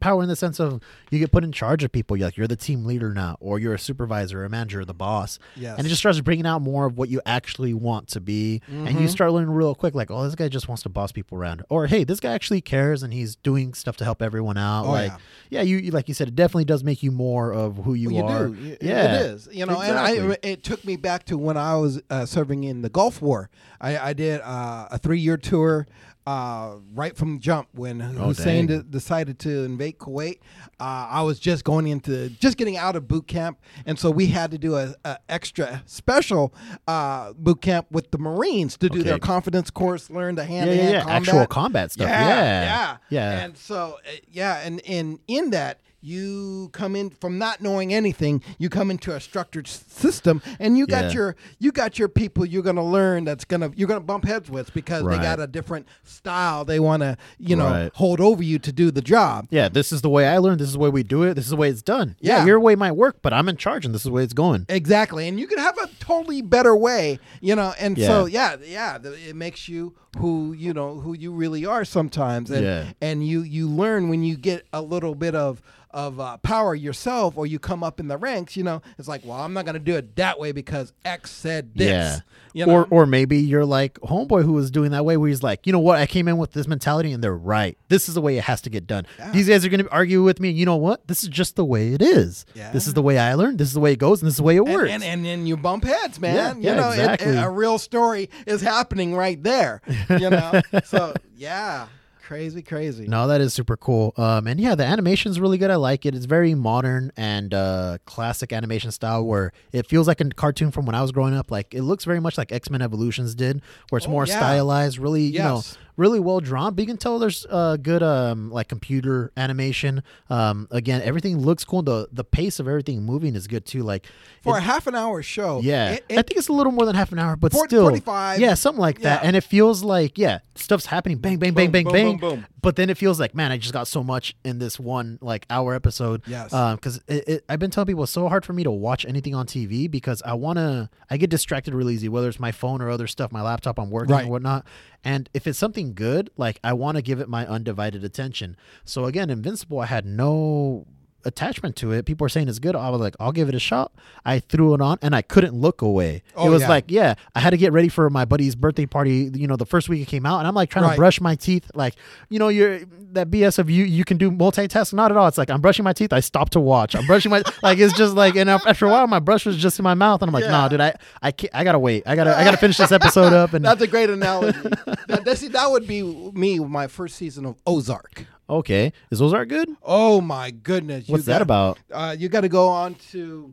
S1: power in the sense of you get put in charge of people. You're like you're the team leader now, or you're a supervisor, a manager, or the boss.
S2: Yes.
S1: And it just starts bringing out more of what you actually want to be, and
S2: Mm-hmm.
S1: you start learning real quick. Like, oh, this guy just wants to boss people around, or hey, this guy actually cares and he's doing stuff to help everyone out.
S2: Oh,
S1: like, yeah, you, you like you said, it definitely does make you more of who you,
S2: Well,
S1: are.
S2: do.
S1: Yeah,
S2: it is. You know, and I it took me back to when I was uh, serving in the Gulf War. I, I did uh, a three year tour. Uh, right from the jump, when Hussein
S1: dang.
S2: de- decided to invade Kuwait, uh, I was just going into just getting out of boot camp, and so we had to do a, a extra special uh, boot camp with the Marines to do
S1: Okay.
S2: their confidence course, learn the hand to
S1: yeah,
S2: hand
S1: yeah.
S2: combat.
S1: Actual combat stuff.
S2: Yeah,
S1: Yeah,
S2: yeah,
S1: yeah.
S2: And so, uh, yeah, and and in that you come in from not knowing anything, you come into a structured system, and you got
S1: Yeah.
S2: your you got your people you're gonna learn that's gonna you're gonna bump heads with because
S1: Right.
S2: they got a different style they want to you know
S1: Right.
S2: hold over you to do the job.
S1: Yeah, this is the way I learned. This is the way we do it. This is the way it's done. Yeah,
S2: Yeah.
S1: your way might work, but I'm in charge, and this is the way it's going.
S2: Exactly, and you can have a totally better way, you know. And so,
S1: Yeah.
S2: yeah, yeah, it makes you who you know who you really are sometimes, and
S1: Yeah.
S2: and you you learn when you get a little bit of of uh, power yourself, or you come up in the ranks. You know, it's like, well, I'm not going to do it that way because X said this.
S1: Yeah.
S2: you know?
S1: Or or maybe you're like homeboy who was doing that way where he's like, you know what, I came in with this mentality and they're right. This is the way it has to get done. These guys are gonna argue with me, and you know what? This is just the way it is.
S2: Yeah.
S1: This is the way I learned, this is the way it goes, and this is the way it
S2: and,
S1: works.
S2: and and then you bump heads, man.
S1: Yeah,
S2: you
S1: yeah,
S2: know, it- it-
S1: exactly.
S2: a real story is happening right there. You know, so yeah, crazy, crazy.
S1: No, that is super cool. Um, and yeah, the animation's really good. I like it. It's very modern and uh, classic animation style, where it feels like a cartoon from when I was growing up. Like it looks very much like X Men Evolutions did, where it's
S2: Oh,
S1: more
S2: yeah.
S1: stylized, really, you know,
S2: Yes.
S1: Really well drawn. But you can tell there's uh, good um, like computer animation. Um, again, everything looks cool. The the pace of everything moving is good too. Like
S2: For
S1: it-
S2: a half an hour show,
S1: yeah,
S2: it-
S1: I think it's a little more than half an hour, but
S2: Four-
S1: still,
S2: 45.
S1: yeah, something like that.
S2: Yeah.
S1: And it feels like, yeah, stuff's happening, bang, bang, bang,
S2: Boom,
S1: bang,
S2: boom,
S1: bang.
S2: boom, boom.
S1: But then it feels like, man, I just got so much in this one like hour episode.
S2: Yes.
S1: because it, it, I've been telling people it's so hard for me to watch anything on TV because I wanna, I get distracted really easy, whether it's my phone or other stuff, my laptop, I'm working
S2: Right.
S1: or whatnot. And if it's something good, like I want to give it my undivided attention. So again, Invincible, I had no attachment to it. People are saying it's good. I was like, I'll give it a shot. I threw it on and I couldn't look away.
S2: Oh,
S1: it was
S2: yeah.
S1: like, yeah, I had to get ready for my buddy's birthday party, you know, the first week it came out. And I'm like trying to brush my teeth. Like, you know, you're that BS of you, you can do multitask. Not at all. It's like, I'm brushing my teeth. I stop to watch. I'm brushing my, like, it's just like, and after a while, my brush was just in my mouth. And I'm like,
S2: Yeah.
S1: nah, dude, I, I can't, I gotta wait. I gotta, I gotta finish this episode up. And
S2: That's a great analogy. that, that, see, that would be me with my first season of Ozark.
S1: Okay, is Ozark good?
S2: Oh my goodness! You
S1: What's that
S2: got-
S1: about?
S2: Uh, you got to go on to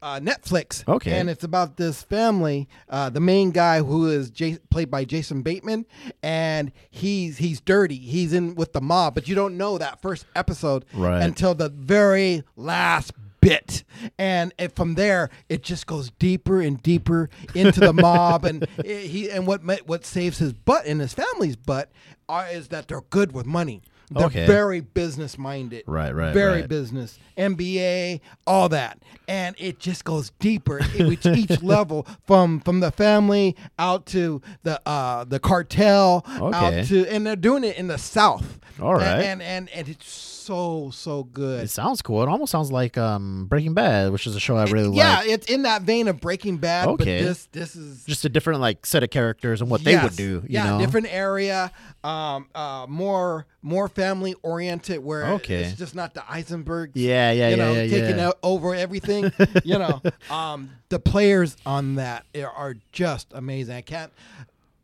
S2: uh, Netflix.
S1: Okay.
S2: and it's about this family. Uh, the main guy who is Jas played by Jason Bateman, and he's he's dirty. He's in with the mob, but you don't know that first episode
S1: Right.
S2: until the very last bit and it, from there it just goes deeper and deeper into the mob and it, he and what ma- what saves his butt and his family's butt are, is that they're good with money they're
S1: Okay.
S2: very business minded
S1: Right, right,
S2: very
S1: right.
S2: business mba all that and it just goes deeper each, each level from from the family out to the uh the cartel
S1: Okay.
S2: out to and they're doing it in the south
S1: All right.
S2: and and, and, and it's so so good
S1: It sounds cool. It almost sounds like um, Breaking Bad, which is a show I really
S2: yeah,
S1: like.
S2: Yeah, it's in that vein of Breaking Bad, but
S1: Okay.
S2: this this is
S1: Just a different like set of characters and what they would do. You
S2: yeah,
S1: know?
S2: different area, um, uh, more more family oriented, where
S1: Okay.
S2: it's just not the Heisenberg.
S1: Yeah, yeah,
S2: you
S1: yeah,
S2: know,
S1: yeah,
S2: taking
S1: yeah.
S2: over everything. you know, um, the players on that are just amazing. I can't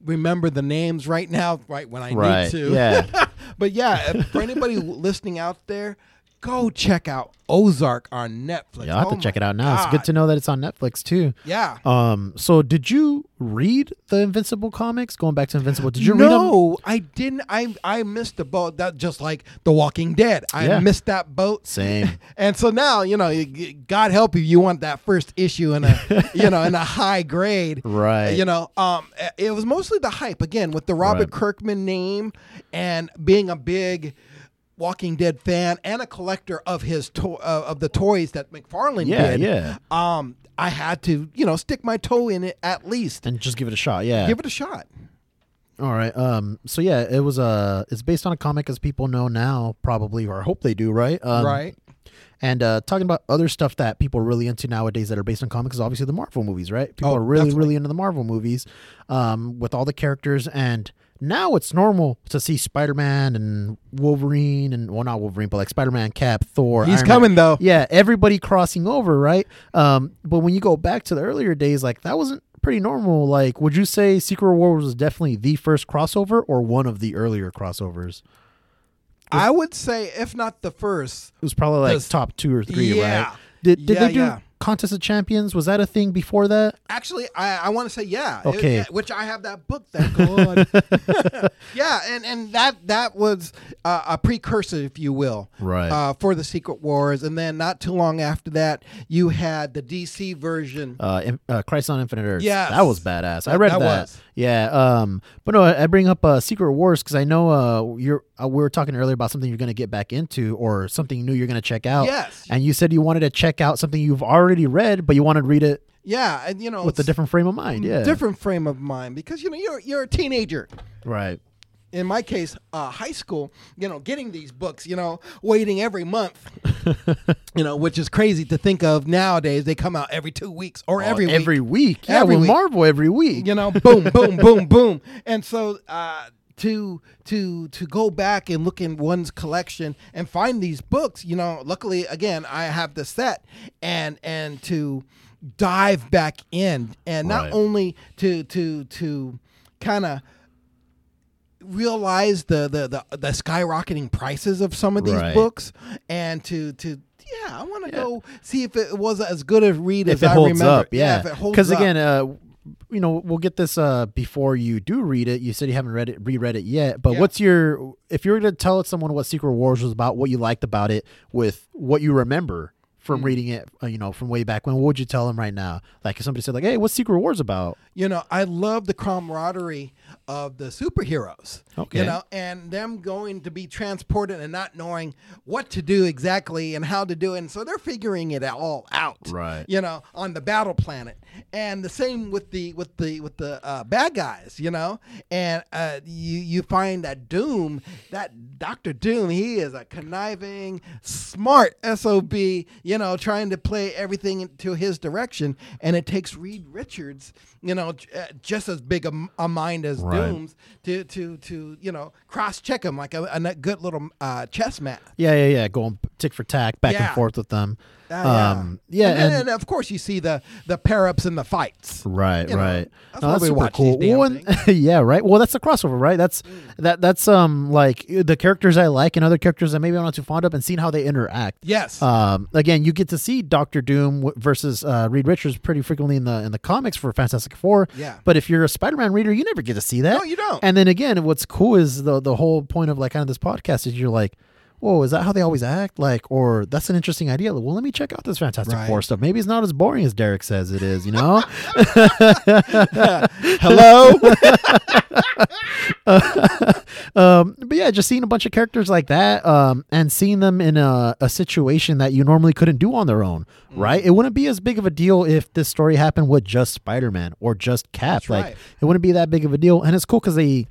S2: remember the names right now, right when I
S1: Right,
S2: need to.
S1: yeah.
S2: but yeah, for anybody listening out there, go check out Ozark on Netflix.
S1: Yeah, I'll have
S2: Oh
S1: to check it out now. It's good to know that it's on Netflix too.
S2: Yeah.
S1: Um, so did you read the Invincible comics? Going back to Invincible, did you read them?
S2: no, I didn't. I I missed the boat. That just like The Walking Dead. I
S1: Yeah.
S2: missed that boat.
S1: Same.
S2: And so now you know, God help you, you want that first issue in a you know in a high grade,
S1: Right.
S2: You know, um, it was mostly the hype again with the Robert
S1: Right.
S2: Kirkman name and being a big. Walking Dead fan and a collector of his to- uh, of the toys that McFarlane
S1: Yeah,
S2: did.
S1: yeah. yeah.
S2: Um, I had to, you know, stick my toe in it at least.
S1: and just give it a shot. Yeah.
S2: Give it a shot.
S1: All right. Um. So yeah, it was Uh, it's based on a comic, as people know now, probably, or I hope they do, right? Um,
S2: right.
S1: And uh, talking about other stuff that people are really into nowadays that are based on comics is obviously the Marvel movies, right? People
S2: Oh,
S1: are really,
S2: definitely.
S1: really into the Marvel movies, um, with all the characters. And now it's normal to see Spider-Man and Wolverine, and well, not Wolverine, but like Spider-Man, Cap, Thor.
S2: He's
S1: Iron Man.
S2: coming though.
S1: Yeah, everybody crossing over, right? Um, but when you go back to the earlier days, like that wasn't pretty normal. Like, would you say Secret Wars was definitely the first crossover or one of the earlier crossovers?
S2: I would say, if not the first,
S1: It was probably like top two or three,
S2: Yeah.
S1: right? Did did
S2: Yeah,
S1: they do
S2: yeah.
S1: Contest of Champions? Was that a thing before that?
S2: Actually, I, I want to say yeah.
S1: Okay.
S2: It- which I have that book. Thank God. yeah, and and that that was uh, a precursor, if you will,
S1: Right.
S2: uh, for the Secret Wars. And then not too long after that, you had the DC version.
S1: Uh, in, uh, Crisis on Infinite Earth.
S2: Yeah.
S1: that was badass. I read that.
S2: That.
S1: Yeah. Um, but no, I I bring up uh, Secret Wars because I know uh, you're. Uh, we were talking earlier about something you're going to get back into or something new you're going to check out.
S2: Yes.
S1: And you said you wanted to check out something you've already read, but you want to read it
S2: yeah, and you know,
S1: with a different frame of mind. Yeah.
S2: different frame of mind because you know you're you're a teenager.
S1: Right.
S2: In my case, uh, high school, you know, getting these books, you know, waiting every month, you know, which is crazy to think of nowadays. They come out every two weeks or every
S1: Oh,
S2: week.
S1: every week. Yeah,
S2: Every
S1: with
S2: week.
S1: Marvel every week.
S2: you know, boom, boom, boom, boom. And so uh, to to to go back and look in one's collection and find these books, you know, luckily again I have the set and and to dive back in and not
S1: Right.
S2: only to to to kind of realize the, the the the skyrocketing prices of some of these
S1: Right.
S2: books and to to yeah, I want to
S1: Yeah.
S2: go see if it was as good a read
S1: if
S2: as
S1: it
S2: I remember.
S1: up, yeah. Because again, uh, you know, we'll get this uh before you do read it. You said you haven't read it, reread it yet. But
S2: Yeah.
S1: what's your if you were to tell someone what Secret Wars was about, what you liked about it, with what you remember from
S2: Mm.
S1: reading it, uh, you know, from way back when, what would you tell them right now? Like if somebody said, like, "Hey, what's Secret Wars about?"
S2: you know, I love the camaraderie of the superheroes.
S1: Okay.
S2: You know, and them going to be transported and not knowing what to do exactly and how to do it. And so they're figuring it all out.
S1: Right.
S2: You know, on the battle planet. And the same with the with the with the uh, bad guys, you know? And uh, you you find that Doom, that Doctor Doom, he is a conniving, smart SOB, you know, trying to play everything into his direction. And it takes Reed Richards, you know, uh, just as big a mind as
S1: Right.
S2: Doom's to to to you know cross check him like a good little uh, chess match.
S1: Yeah, yeah, yeah. Going tick for tack, back and forth with them.
S2: Uh,
S1: um, yeah,
S2: and, then-
S1: and-
S2: and of course you see the the pair ups and the fights.
S1: Right,
S2: You know,
S1: right.
S2: that's
S1: No,
S2: why we
S1: super
S2: watch these damn
S1: Well, yeah, right. Well, that's the crossover, right? That's that. That's um like the characters I like and other characters that maybe I'm not too fond of, and seeing how they interact.
S2: Yes.
S1: Um, again, you get to see Doctor Doom w- versus uh, Reed Richards pretty frequently in the in the comics for Fantastic Four.
S2: Yeah.
S1: But if you're a Spider-Man reader, you never get to see that.
S2: No, you don't.
S1: And then again, what's cool is the the whole point of like kind of this podcast is you're like. Whoa, is that how they always act? Like, or that's an interesting idea. Well, let me check out this Fantastic
S2: Right.
S1: Four stuff. Maybe it's not as boring as Derek says it is, you know?
S2: Hello.
S1: um, but yeah, just seeing a bunch of characters like that, um, and seeing them in a, a situation that you normally couldn't do on their own,
S2: Mm.
S1: right? It wouldn't be as big of a deal if this story happened with just Spider Man or just Cap.
S2: That's
S1: like,
S2: right.
S1: it wouldn't be that big of a deal. And it's cool because they,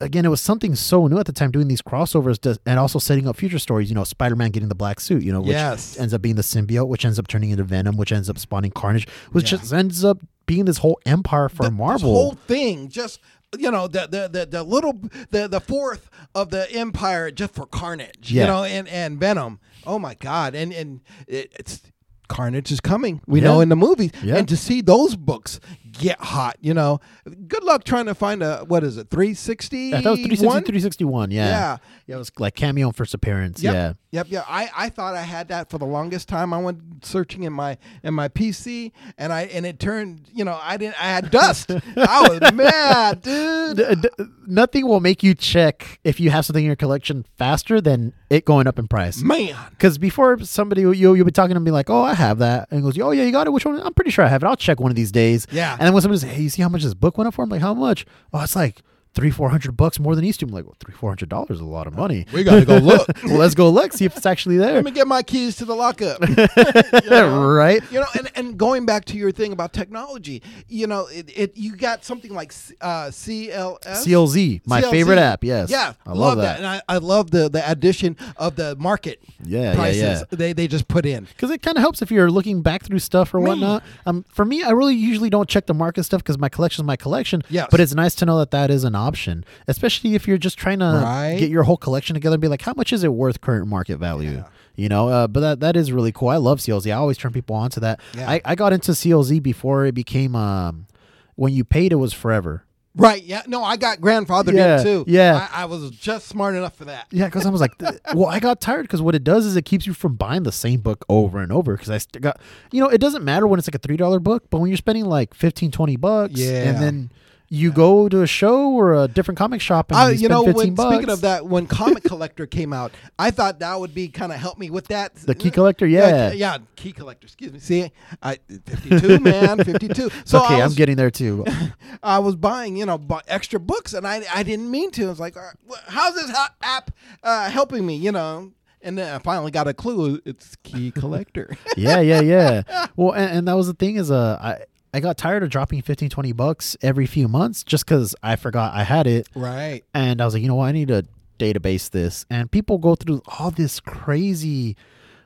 S1: again, it was something so new at the time doing these crossovers to, and also setting up future stories. You know, Spider Man getting the black suit, you know, which
S2: Yes.
S1: ends up being the symbiote, which ends up turning into Venom, which ends up spawning Carnage, which
S2: Yeah.
S1: just ends up being this whole empire for
S2: The-
S1: Marvel.
S2: This whole thing, just you know, the the the, the little the the fourth of the empire just for Carnage.
S1: Yeah.
S2: You know, and and Venom. Oh my God! And and it, it's. Carnage is coming. We
S1: Yeah.
S2: know in the movies,
S1: Yeah.
S2: and to see those books get hot, you know, good luck trying to find a what is it, three sixty?
S1: That was 360, 361. Yeah.
S2: Yeah.
S1: Yeah, it was like cameo first appearance.
S2: Yep.
S1: Yeah.
S2: Yep, yeah. I, I thought I had that for the longest time. I went searching in my in my PC and I and it turned, you know, I didn't I had dust. I was mad, dude.
S1: D- d- nothing will make you check if you have something in your collection faster than it going up in price.
S2: Man.
S1: Because before somebody you you'll be talking to me like, oh, I have that, and goes, oh yeah, you got it. Which one? I'm pretty sure I have it. I'll check one of these days.
S2: Yeah.
S1: And then when somebody says, hey, you see how much this book went up for? I'm like, how much? Oh, it's like three, four hundred bucks more than to. I'm like, well, three, four hundred dollars is a lot of money.
S2: We gotta go look.
S1: well, let's go look, see if it's actually there.
S2: Let me get my keys to the lockup. You know?
S1: right?
S2: You know, and, and going back to your thing about technology, you know, it, it you got something like uh, CLS.
S1: CLZ, my
S2: CLZ.
S1: favorite app. Yes.
S2: Yeah,
S1: I love, that.
S2: and I, I love the the addition of the market
S1: Yeah,
S2: prices
S1: yeah, yeah.
S2: they they just put in.
S1: Because it kind of helps if you're looking back through stuff or whatnot. Um, for me, I really usually don't check the market stuff because my collection is my collection.
S2: Yeah,
S1: But it's nice to know that that is an option, especially if you're just trying to
S2: Right.
S1: get your whole collection together and be like, how much is it worth current market value?
S2: Yeah.
S1: You know, uh, but that that is really cool. I love CLZ. I always turn people on to that.
S2: Yeah.
S1: I, I got into CLZ before it became um, when you paid it was forever.
S2: Right? Yeah. No, I got grandfathered
S1: Yeah,
S2: in too.
S1: yeah.
S2: I, I was just smart enough for that.
S1: Yeah, because I was like, well, I got tired because what it does is it keeps you from buying the same book over and over. Because I st- got, you know, it doesn't matter when it's like a three dollar book, but when you're spending like 15, 20 bucks,
S2: Yeah.
S1: and then you go to a show or a different comic shop and
S2: I,
S1: you,
S2: you know,
S1: 15
S2: when, speaking of that, when Comic Collector came out, I thought that would be kind of help me with that.
S1: The key collector, yeah.
S2: yeah, key collector. Excuse me. See, I fifty-two, man, fifty-two. So
S1: okay,
S2: I
S1: I'm getting there too.
S2: I was buying, you know, bu- extra books, and I I didn't mean to. I was like, "Uh, how's this ha- app uh, helping me? You know. And then I finally got a clue. It's Key Collector.
S1: yeah, yeah, yeah. Well, and, and that was the thing is, uh, I I got tired of dropping 15, 20 bucks every few months just because I forgot I had it.
S2: right.
S1: and I was like, you know what, I need to database this. And people go through all this crazy,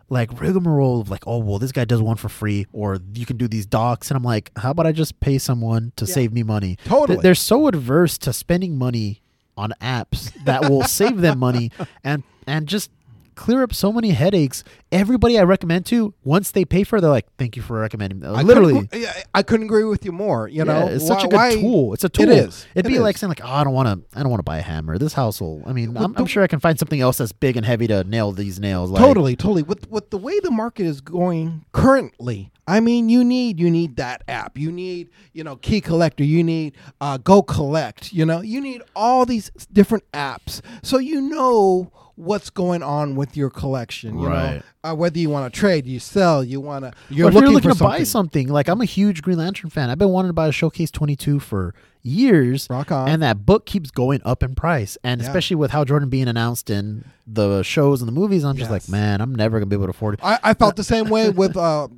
S1: like rigmarole of like, oh well, this guy does one for free, or you can do these docs. And I'm like, how about I just pay someone to
S2: Yeah.
S1: save me money?
S2: Totally.
S1: Th- They're so adverse to spending money on apps that will save them money and and just clear up so many headaches. Everybody I recommend to, once they pay for, it, they're like, thank you for recommending. me."
S2: I
S1: Literally.
S2: couldn't, I couldn't agree with you more. You know,
S1: Yeah, it's such a good
S2: Why- why-
S1: tool. It's a tool.
S2: It is.
S1: It'd
S2: It
S1: be like saying like, oh, I don't want to. I don't want to buy a hammer. This house will. I mean, I'm, I'm sure I can find something else that's big and heavy to nail these nails. Like,
S2: totally, totally. With with the way the market is going currently, I mean, you need you need that app. You need you know Key Collector. You need uh, Go Collect. You know, you need all these different apps so you know what's going on with your collection. You
S1: Right.
S2: know, uh, whether you want to trade, you sell, you want to. You're looking,
S1: you're looking to buy something, like I'm a huge Green Lantern fan. I've been wanting to buy a Showcase 22 for years.
S2: Rock on.
S1: And that book keeps going up in price. And
S2: Yeah.
S1: especially with Hal Jordan being announced in the shows and the movies, I'm just
S2: Yes.
S1: like, man, I'm never gonna be able to afford it.
S2: I, I felt the same way with uh,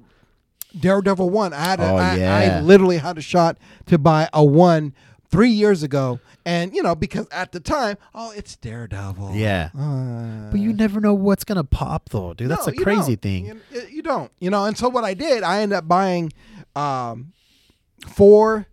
S2: Daredevil one. I had a,
S1: Oh,
S2: I,
S1: yeah.
S2: I literally had a shot to buy a one three years ago, and you know because at the time, oh, it's Daredevil.
S1: Yeah.
S2: Uh,
S1: But you never know what's gonna pop though, dude. That's
S2: no,
S1: a crazy
S2: don't.
S1: thing.
S2: You, you don't. You know, and so what I did, I ended up buying um, four,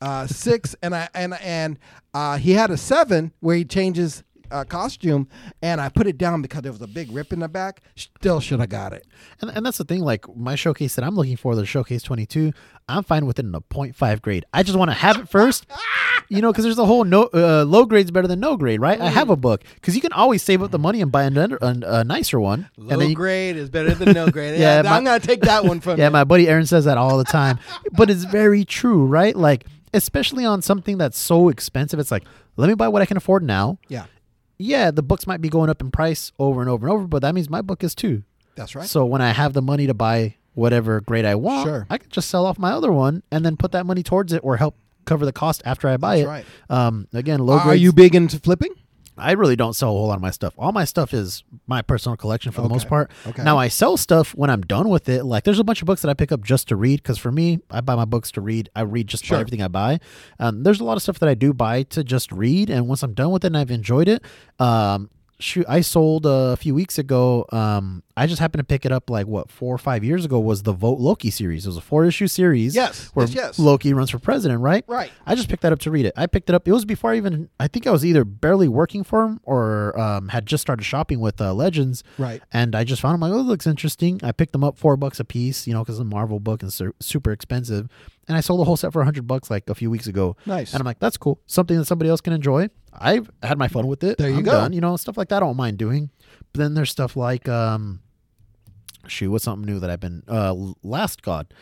S2: uh, six, and I and and uh, he had a seven where he changes. Uh, costume and I put it down because there was a big rip in the back. Still should have got it.
S1: And, and that's the thing, like my showcase that I'm looking for, the showcase 22, I'm fine with it in a 0.5 grade. I just want to have it first, you know, because there's a whole no uh, low grade's better than no grade, right? I have a book because you can always save up the money and buy a, a, a nicer one.
S2: Low
S1: and then you,
S2: grade is better than no grade.
S1: Yeah,
S2: yeah,
S1: my-
S2: I'm gonna take that one from
S1: yeah,
S2: you.
S1: my buddy Aaron says that all the time, but it's very true, right? Like, especially on something that's so expensive, it's like, let me buy what I can afford now.
S2: yeah,
S1: Yeah, the books might be going up in price over and over and over, but that means my book is too.
S2: that's right.
S1: So when I have the money to buy whatever grade I want,
S2: Sure.
S1: I can just sell off my other one and then put that money towards it or help cover the cost after I buy
S2: That's
S1: it.
S2: right.
S1: Um, again, low grade.
S2: Are
S1: grades.
S2: you big into flipping?
S1: I really don't sell a whole lot of my stuff. All my stuff is my personal collection for the most part.
S2: Okay.
S1: Now I sell stuff when I'm done with it. Like there's a bunch of books that I pick up just to read because for me, I buy my books to read. I read just
S2: Sure.
S1: about everything I buy. Um, there's a lot of stuff that I do buy to just read, and once I'm done with it and I've enjoyed it, um, shoot, I sold a few weeks ago. Um, I just happened to pick it up like what four or five years ago was the Vote Loki series. It was a four issue series.
S2: Yes,
S1: where
S2: yes, yes.
S1: Loki runs for president, right?
S2: Right.
S1: I just picked that up to read it. I picked it up. It was before I even. I think I was either barely working for him or um, had just started shopping with uh, Legends.
S2: Right.
S1: And I just found them like, oh, it looks interesting. I picked them up four bucks a piece, you know, because a Marvel book and su- super expensive. And I sold the whole set for a hundred bucks like a few weeks ago.
S2: Nice.
S1: And I'm like, that's cool. Something that somebody else can enjoy. I've had my fun with it.
S2: There you
S1: I'm
S2: go.
S1: Done. You know, stuff like that I don't mind doing. But then there's stuff like, um, shoot, what's something new that I've been, uh, Last God.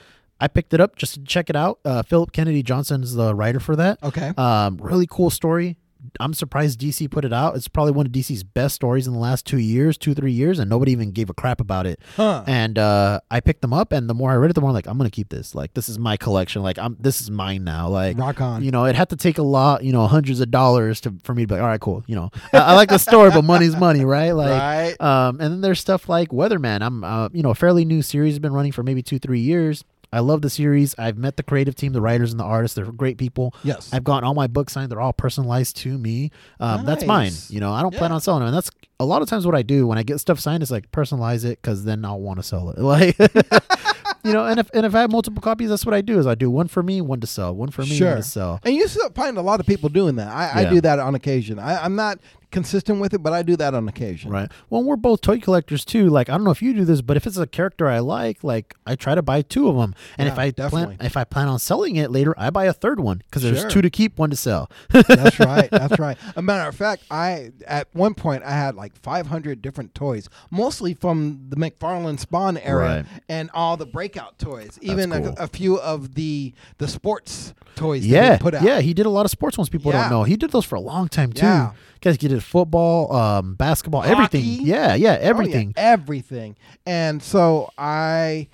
S1: I picked it up just to check it out. Uh, Phillip Kennedy Johnson is the writer for that.
S2: Okay.
S1: Um, really cool story. I'm surprised DC put it out. It's probably one of DC's best stories in the last two years, two three years, and nobody even gave a crap about it.
S2: Huh.
S1: And uh, I picked them up, and the more I read it, the more I'm like I'm gonna keep this. Like this is my collection. Like I'm this is mine now. Like
S2: Rock on.
S1: you know, it had to take a lot, you know, hundreds of dollars to for me to be like, all right, cool. You know, I, I like the story, but money's money, right? Like,
S2: right.
S1: um, and then there's stuff like Weatherman. I'm, uh, you know, a fairly new series has been running for maybe two, three years. I love the series. I've met the creative team, the writers and the artists. They're great people.
S2: yes.
S1: I've gotten all my books signed. They're all personalized to me. Um, That's mine. You know, I don't plan on selling them. And that's a lot of times what I do when I get stuff signed is like personalize it because then I'll want to sell it. Like, you know, and if and if I have multiple copies, that's what I do. Is I do one for me, one to sell, one for me,
S2: Sure.
S1: one to sell.
S2: And you find a lot of people doing that. I, I do that on occasion. I, I'm not consistent with it, but I do that on occasion.
S1: Right. Well, we're both toy collectors too. Like I don't know if you do this, but if it's a character I like, like I try to buy two of them. And if I
S2: definitely.
S1: plan if I plan on selling it later, I buy a third one because there's
S2: Sure.
S1: two to keep, one to sell.
S2: That's right. That's right. A matter of fact, I at one point I had like 500 different toys, mostly from the McFarlane Spawn era,
S1: Right.
S2: and all the breakout toys, even
S1: cool.
S2: a, a few of the the sports toys.
S1: yeah.
S2: put out.
S1: Yeah. He did a lot of sports ones people
S2: Yeah.
S1: don't know. He did those for a long time too.
S2: Yeah.
S1: Guys, he did football, um, basketball,
S2: Hockey.
S1: everything. Yeah. Yeah.
S2: Oh, yeah,
S1: Everything.
S2: everything. And so I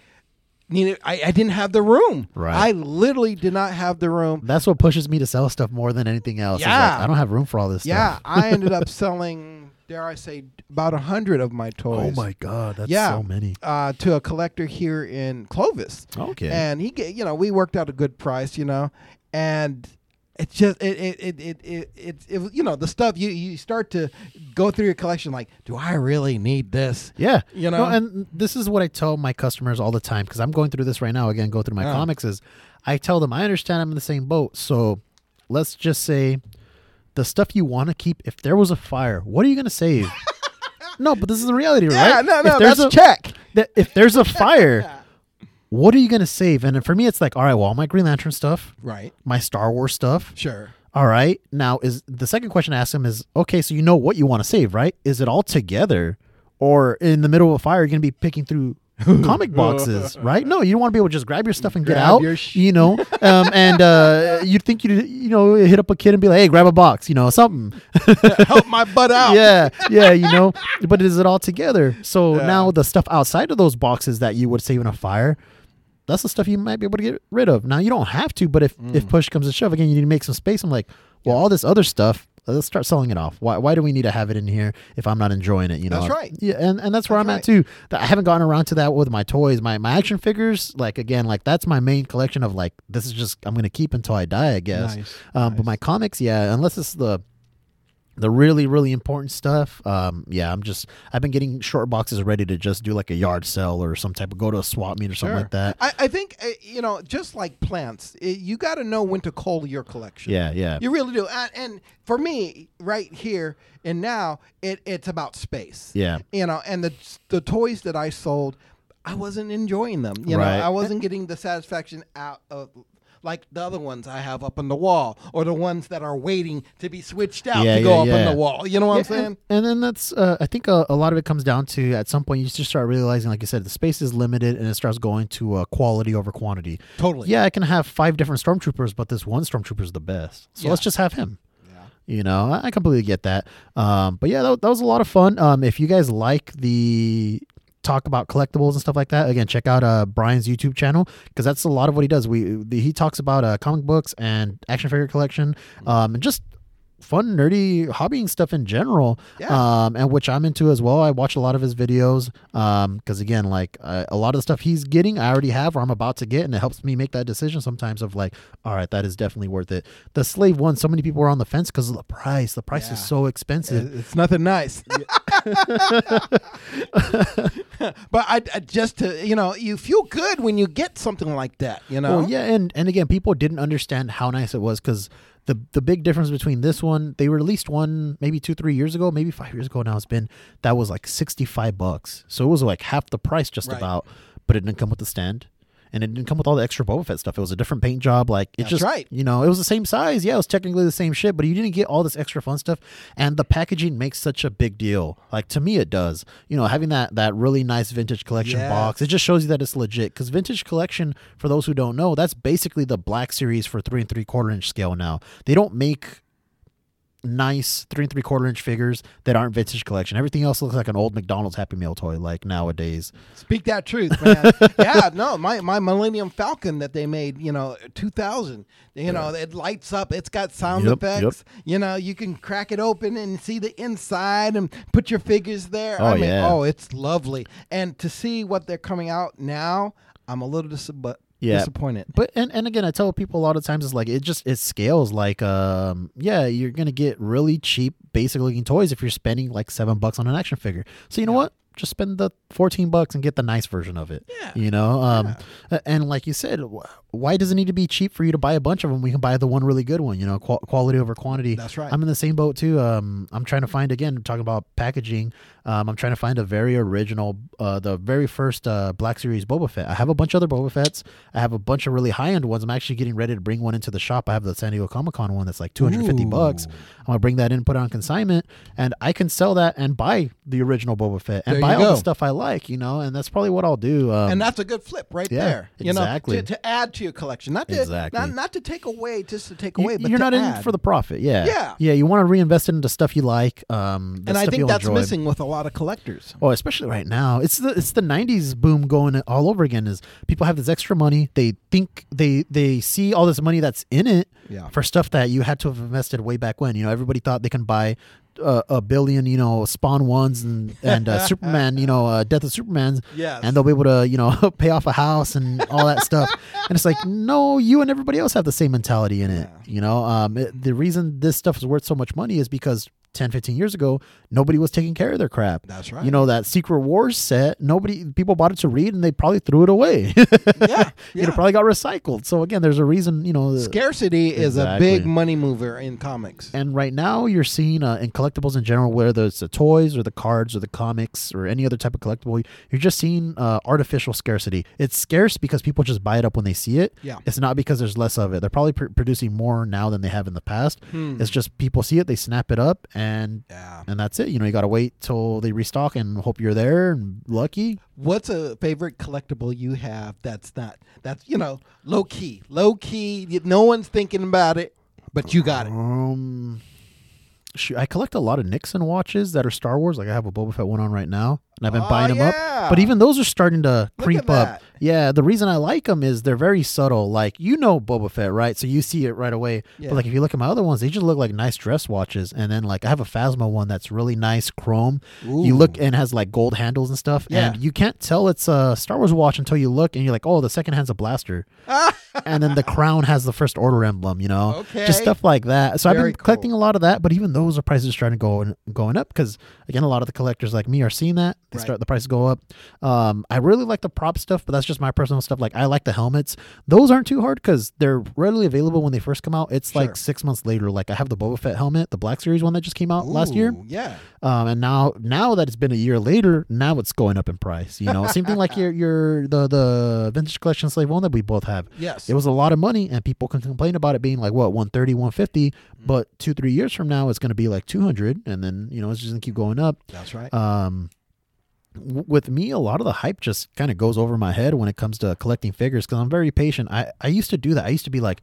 S2: needed. I, I didn't have the room.
S1: Right.
S2: I literally did not have the room.
S1: That's what pushes me to sell stuff more than anything else. is like,
S2: Yeah.
S1: I don't have room for all this
S2: Yeah. I ended up selling. Dare I say, about a hundred of my toys.
S1: Oh my god, that's
S2: Yeah.
S1: so many.
S2: uh, to a collector here in Clovis,
S1: Okay.
S2: and he, ga- you know, we worked out a good price, you know, and it just it it it it it, it, you know the stuff you you start to go through your collection like, do I really need this?
S1: Yeah,
S2: You
S1: No,
S2: know?
S1: and this is what I tell my customers all the time because I'm going through this right now. Again, go through my
S2: Yeah.
S1: comics. Is I tell them I understand I'm in the same boat. So let's just say the stuff you want to keep. If there was a fire, what are you going to save? no, but this is the reality,
S2: Yeah,
S1: right?
S2: no,
S1: If
S2: no,
S1: there's
S2: that's
S1: a,
S2: check.
S1: that- if there's a fire, what are you going to save? And for me, it's like, all right, well, all my Green Lantern stuff,
S2: Right.
S1: my Star Wars stuff.
S2: Sure.
S1: All right. Now, is the second question I ask him is okay, so you know what you want to save, right? Is it all together? Or in the middle of a fire, you're going to be picking through comic boxes, right? No, you don't want to be able to just grab your stuff and get out,
S2: your sh-
S1: you know? Um, and uh, you'd think you'd, you know, hit up a kid and be like, hey, grab a box, you know, something.
S2: Help my butt out.
S1: yeah, yeah, you know. But is it all together? So
S2: Yeah.
S1: now the stuff outside of those boxes that you would save in a fire, that's the stuff you might be able to get rid of. Now you don't have to, but if
S2: Mm.
S1: if push comes to shove, again, you need to make some space. I'm like, well, all this other stuff, let's start selling it off. Why why do we need to have it in here if I'm not enjoying it? You know,
S2: That's right.
S1: Yeah, and, and that's where
S2: That's
S1: I'm
S2: right.
S1: at too. I haven't gotten around to that with my toys, my my action figures. Like again, like that's my main collection of like this is just I'm gonna keep until I die, I guess.
S2: Nice,
S1: Um, But my comics, yeah, unless it's the the really really important stuff um yeah i'm just i've been getting short boxes ready to just do like a yard sale or some type of go to a swap meet or something
S2: Sure.
S1: like that
S2: I, I think uh, you know, just like plants, it, you got to know when to cull your collection.
S1: yeah yeah
S2: You really do. And, and for me, right here and now, it, it's about space.
S1: yeah
S2: You know, and the the toys that I sold, I wasn't enjoying them. You
S1: Right.
S2: know, I wasn't getting the satisfaction out of like the other ones I have up on the wall, or the ones that are waiting to be switched out
S1: Yeah,
S2: to go
S1: yeah,
S2: up
S1: yeah.
S2: on the wall. You know what I'm saying?
S1: and, and then that's uh, i think a, a lot of it comes down to at some point you just start realizing like you said the space is limited and it starts going to uh, quality over quantity
S2: Totally.
S1: yeah i can have five different stormtroopers but this one stormtrooper is the best so
S2: Yeah.
S1: let's just have him
S2: Yeah.
S1: you know i I completely get that um, but yeah that, that was a lot of fun um, if you guys like the talk about collectibles and stuff like that again check out uh, bryan's youtube channel because that's a lot of what he does we the, he talks about uh, comic books and action figure collection um, and just fun nerdy hobbying stuff in general
S2: Yeah.
S1: um, and which i'm into as well i watch a lot of his videos Um, because again like uh, a lot of the stuff he's getting i already have or i'm about to get and it helps me make that decision sometimes of like all right that is definitely worth it the slave one so many people are on the fence because of the price the price
S2: Yeah.
S1: is so expensive
S2: It's nothing nice. but I, I just to you know you feel good when you get something like that. You know.
S1: Well, yeah, and and again, people didn't understand how nice it was because the the big difference between this one, they released one maybe two three years ago, maybe five years ago now. It's been that was like sixty five bucks, so it was like half the price just
S2: Right.
S1: about, but it didn't come with the stand. And it didn't come with all the extra Boba Fett stuff. It was a different paint job. Like it's
S2: That's
S1: just,
S2: right.
S1: you know, it was the same size. Yeah, it was technically the same shit, but you didn't get all this extra fun stuff. And the packaging makes such a big deal. Like to me, it does. You know, having that that really nice vintage collection
S2: Yes.
S1: box, it just shows you that it's legit. Because vintage collection, for those who don't know, that's basically the Black Series for three and three quarter inch scale now. They don't make nice three and three quarter inch figures that aren't vintage collection. Everything else looks like an old McDonald's Happy Meal toy, like nowadays.
S2: Speak that truth, man. yeah, no, my, my Millennium Falcon that they made, you know, 2000, you know, it lights up. It's got sound
S1: Yep, yep.
S2: effects. You know, you can crack it open and see the inside and put your figures there.
S1: Oh,
S2: I mean,
S1: yeah.
S2: oh, it's lovely. And to see what they're coming out now, I'm a little dis-
S1: Yeah.
S2: disappointed.
S1: But and, and again, I tell people a lot of times it's like it just it scales like um yeah you're gonna get really cheap basic looking toys if you're spending like seven bucks on an action figure. So you know what? Just spend the fourteen bucks and get the nice version of it.
S2: Yeah.
S1: You know, um, a- and like you said, why does it need to be cheap for you to buy a bunch of them? We can buy the one really good one. You know, qual- quality over quantity.
S2: That's right.
S1: I'm in the same boat too. Um, I'm trying to find again talking about packaging. Um, I'm trying to find a very original, uh, the very first uh, Black Series Boba Fett. I have a bunch of other Boba Fetts. I have a bunch of really high end ones. I'm actually getting ready to bring one into the shop. I have the San Diego Comic Con one that's like 250 bucks. I'm gonna bring that in, put it on consignment, and I can sell that and buy the original Boba Fett and
S2: There
S1: buy
S2: you
S1: all
S2: go.
S1: the stuff I like. You know, and that's probably what I'll do. Um,
S2: and that's a good flip right
S1: yeah,
S2: there. You
S1: exactly.
S2: know, to, to add to your collection, not to
S1: Exactly.
S2: not, not to take away, just to take
S1: you-
S2: away, but
S1: you're not in
S2: add.
S1: it for the profit. Yeah,
S2: Yeah.
S1: yeah. You want to reinvest it into stuff you like. Um,
S2: and I think that's
S1: enjoy.
S2: missing with a lot of collectors.
S1: Oh, especially right now. It's the it's the '90s boom going all over again. Is people have this extra money? They think they they see all this money that's in it
S2: Yeah.
S1: for stuff that you had to have invested way back when. You know, everybody thought they can buy uh, a billion, you know, Spawn ones and and uh, Superman, you know, uh, Death of Superman's,
S2: Yes.
S1: and they'll be able to you know pay off a house and all that stuff. And it's like, no, you and everybody else have the same mentality in it.
S2: Yeah.
S1: You know, um, it, the reason this stuff is worth so much money is because 10, 15 years ago, nobody was taking care of their crap.
S2: That's right.
S1: You know that Secret Wars set. Nobody, people bought it to read, and they probably threw it away.
S2: yeah,
S1: It probably got recycled. So again, there's a reason. You know, the-
S2: Scarcity is a big money mover in comics.
S1: and right now you're seeing uh, in collectibles in general, whether it's the toys or the cards or the comics or any other type of collectible, you're just seeing uh, artificial scarcity. It's scarce because people just buy it up when they see it.
S2: Yeah.
S1: It's not because there's less of it. They're probably pr- producing more now than they have in the past.
S2: Hmm.
S1: It's just people see it, they snap it up, and
S2: Yeah.
S1: and that's it. You know, you got to wait till they restock and hope you're there and lucky.
S2: What's a favorite collectible you have that's not that's you know low key, low key. No one's thinking about it, but you got it.
S1: Um, shoot, I collect a lot of Nixon watches that are Star Wars. Like I have a Boba Fett one on right now, and I've been
S2: Oh,
S1: buying them
S2: yeah.
S1: up. But even those are starting to
S2: Look
S1: creep up. Yeah, the reason I like them is they're very subtle. Like you know Boba Fett, right? So you see it right away.
S2: Yeah.
S1: But like if you look at my other ones, they just look like nice dress watches. And then like I have a Phasma one that's really nice chrome. You look and has like gold handles and stuff.
S2: Yeah.
S1: And you can't tell it's a Star Wars watch until you look and you're like, oh, the second hand's a blaster. and then the crown has the first order emblem, you know?
S2: Okay.
S1: Just stuff like that. So I've been collecting
S2: cool.
S1: a lot of that, but even those are prices starting to go going up because again, a lot of the collectors like me are seeing that. They
S2: Right.
S1: start the prices go up. Um, I really like the prop stuff, but that's just my personal stuff. Like I like the helmets. Those aren't too hard because they're readily available when they first come out. It's
S2: Sure.
S1: like six months later. Like I have the Boba Fett helmet, the Black Series one that just came out last year.
S2: Yeah.
S1: Um, and now, now that it's been a year later, now it's going up in price. You know, same thing like your your the the vintage collection slave one that we both have.
S2: Yes.
S1: It was a lot of money, and people can complain about it being like what 130, 150,
S2: Mm.
S1: but two three years from now it's going to be like two hundred, and then you know it's just going to keep going up.
S2: That's right.
S1: Um, with me, a lot of the hype just kind of goes over my head when it comes to collecting figures because I'm very patient. I I used to do that. I used to be like.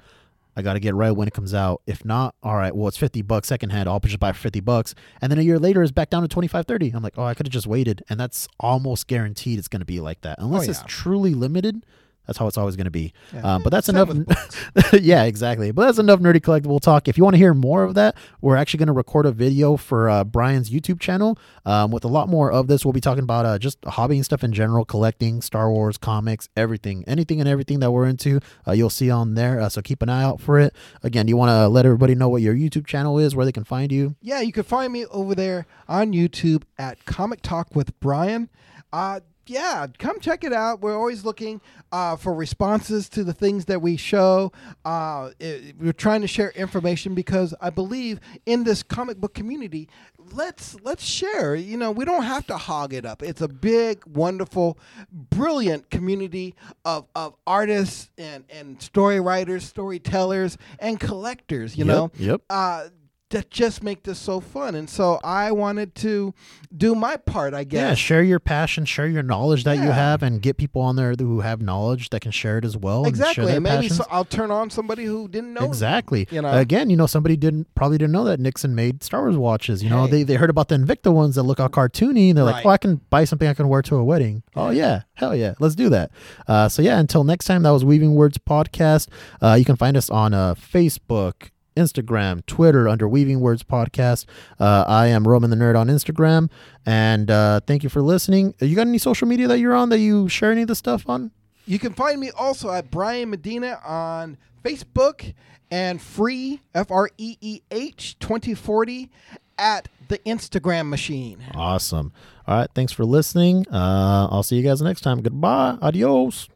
S1: I got to get right when it comes out. If not, all right, well, it's 50 bucks secondhand. I'll just buy for 50 bucks. And then a year later, it's back down to 25, 30. I'm like, oh, I could have just waited. And that's almost guaranteed it's going to be like that. Unless oh, it's
S2: Oh, yeah.
S1: truly limited, that's how it's always going to be.
S2: Yeah.
S1: Um, but that's
S2: Same
S1: enough. yeah, exactly. But that's enough nerdy collectible talk. If you want to hear more of that, we're actually going to record a video for uh, Bryan's YouTube channel um, with a lot more of this. We'll be talking about uh, just hobby and stuff in general, collecting, Star Wars, comics, everything, anything and everything that we're into. Uh, you'll see on there. Uh, so keep an eye out for it. Again, you want to let everybody know what your YouTube channel is, where they can find you.
S2: Yeah, you can find me over there on YouTube at Comic Talk with Brian. Uh, yeah, come check it out. We're always looking uh, for responses to the things that we show. Uh, it- we're trying to share information because I believe in this comic book community. Let's let's share. You know, we don't have to hog it up. It's a big, wonderful, brilliant community of, of artists and and story writers, storytellers, and collectors. You
S1: Yep,
S2: know,
S1: yep.
S2: uh, that just make this so fun. And so I wanted to do my part, I guess.
S1: Yeah, share your passion, share your knowledge that you have, and get people on there who have knowledge that can share it as well. and share
S2: exactly. And maybe so I'll turn on somebody who didn't know.
S1: Exactly.
S2: you know?
S1: Again, you know, somebody didn't probably didn't know that Nixon made Star Wars watches. You know,
S2: Hey.
S1: they, they heard about the Invicta ones that look all cartoony, and they're like, "Oh, I can buy something I can wear to a wedding." Oh yeah, hell yeah, let's do that. Uh, so yeah, until next time, that was Weaving Words podcast. Uh, you can find us on uh, Facebook. Instagram, Twitter under Weaving Words Podcast. Uh, I am Roman the Nerd on Instagram, and uh, thank you for listening. You got any social media that you're on that you share any of the stuff on?
S2: You can find me also at Bryan Medina on Facebook and free F R E E H twenty forty at the Instagram machine.
S1: Awesome. All right. Thanks for listening. Uh, I'll see you guys next time. Goodbye. Adios.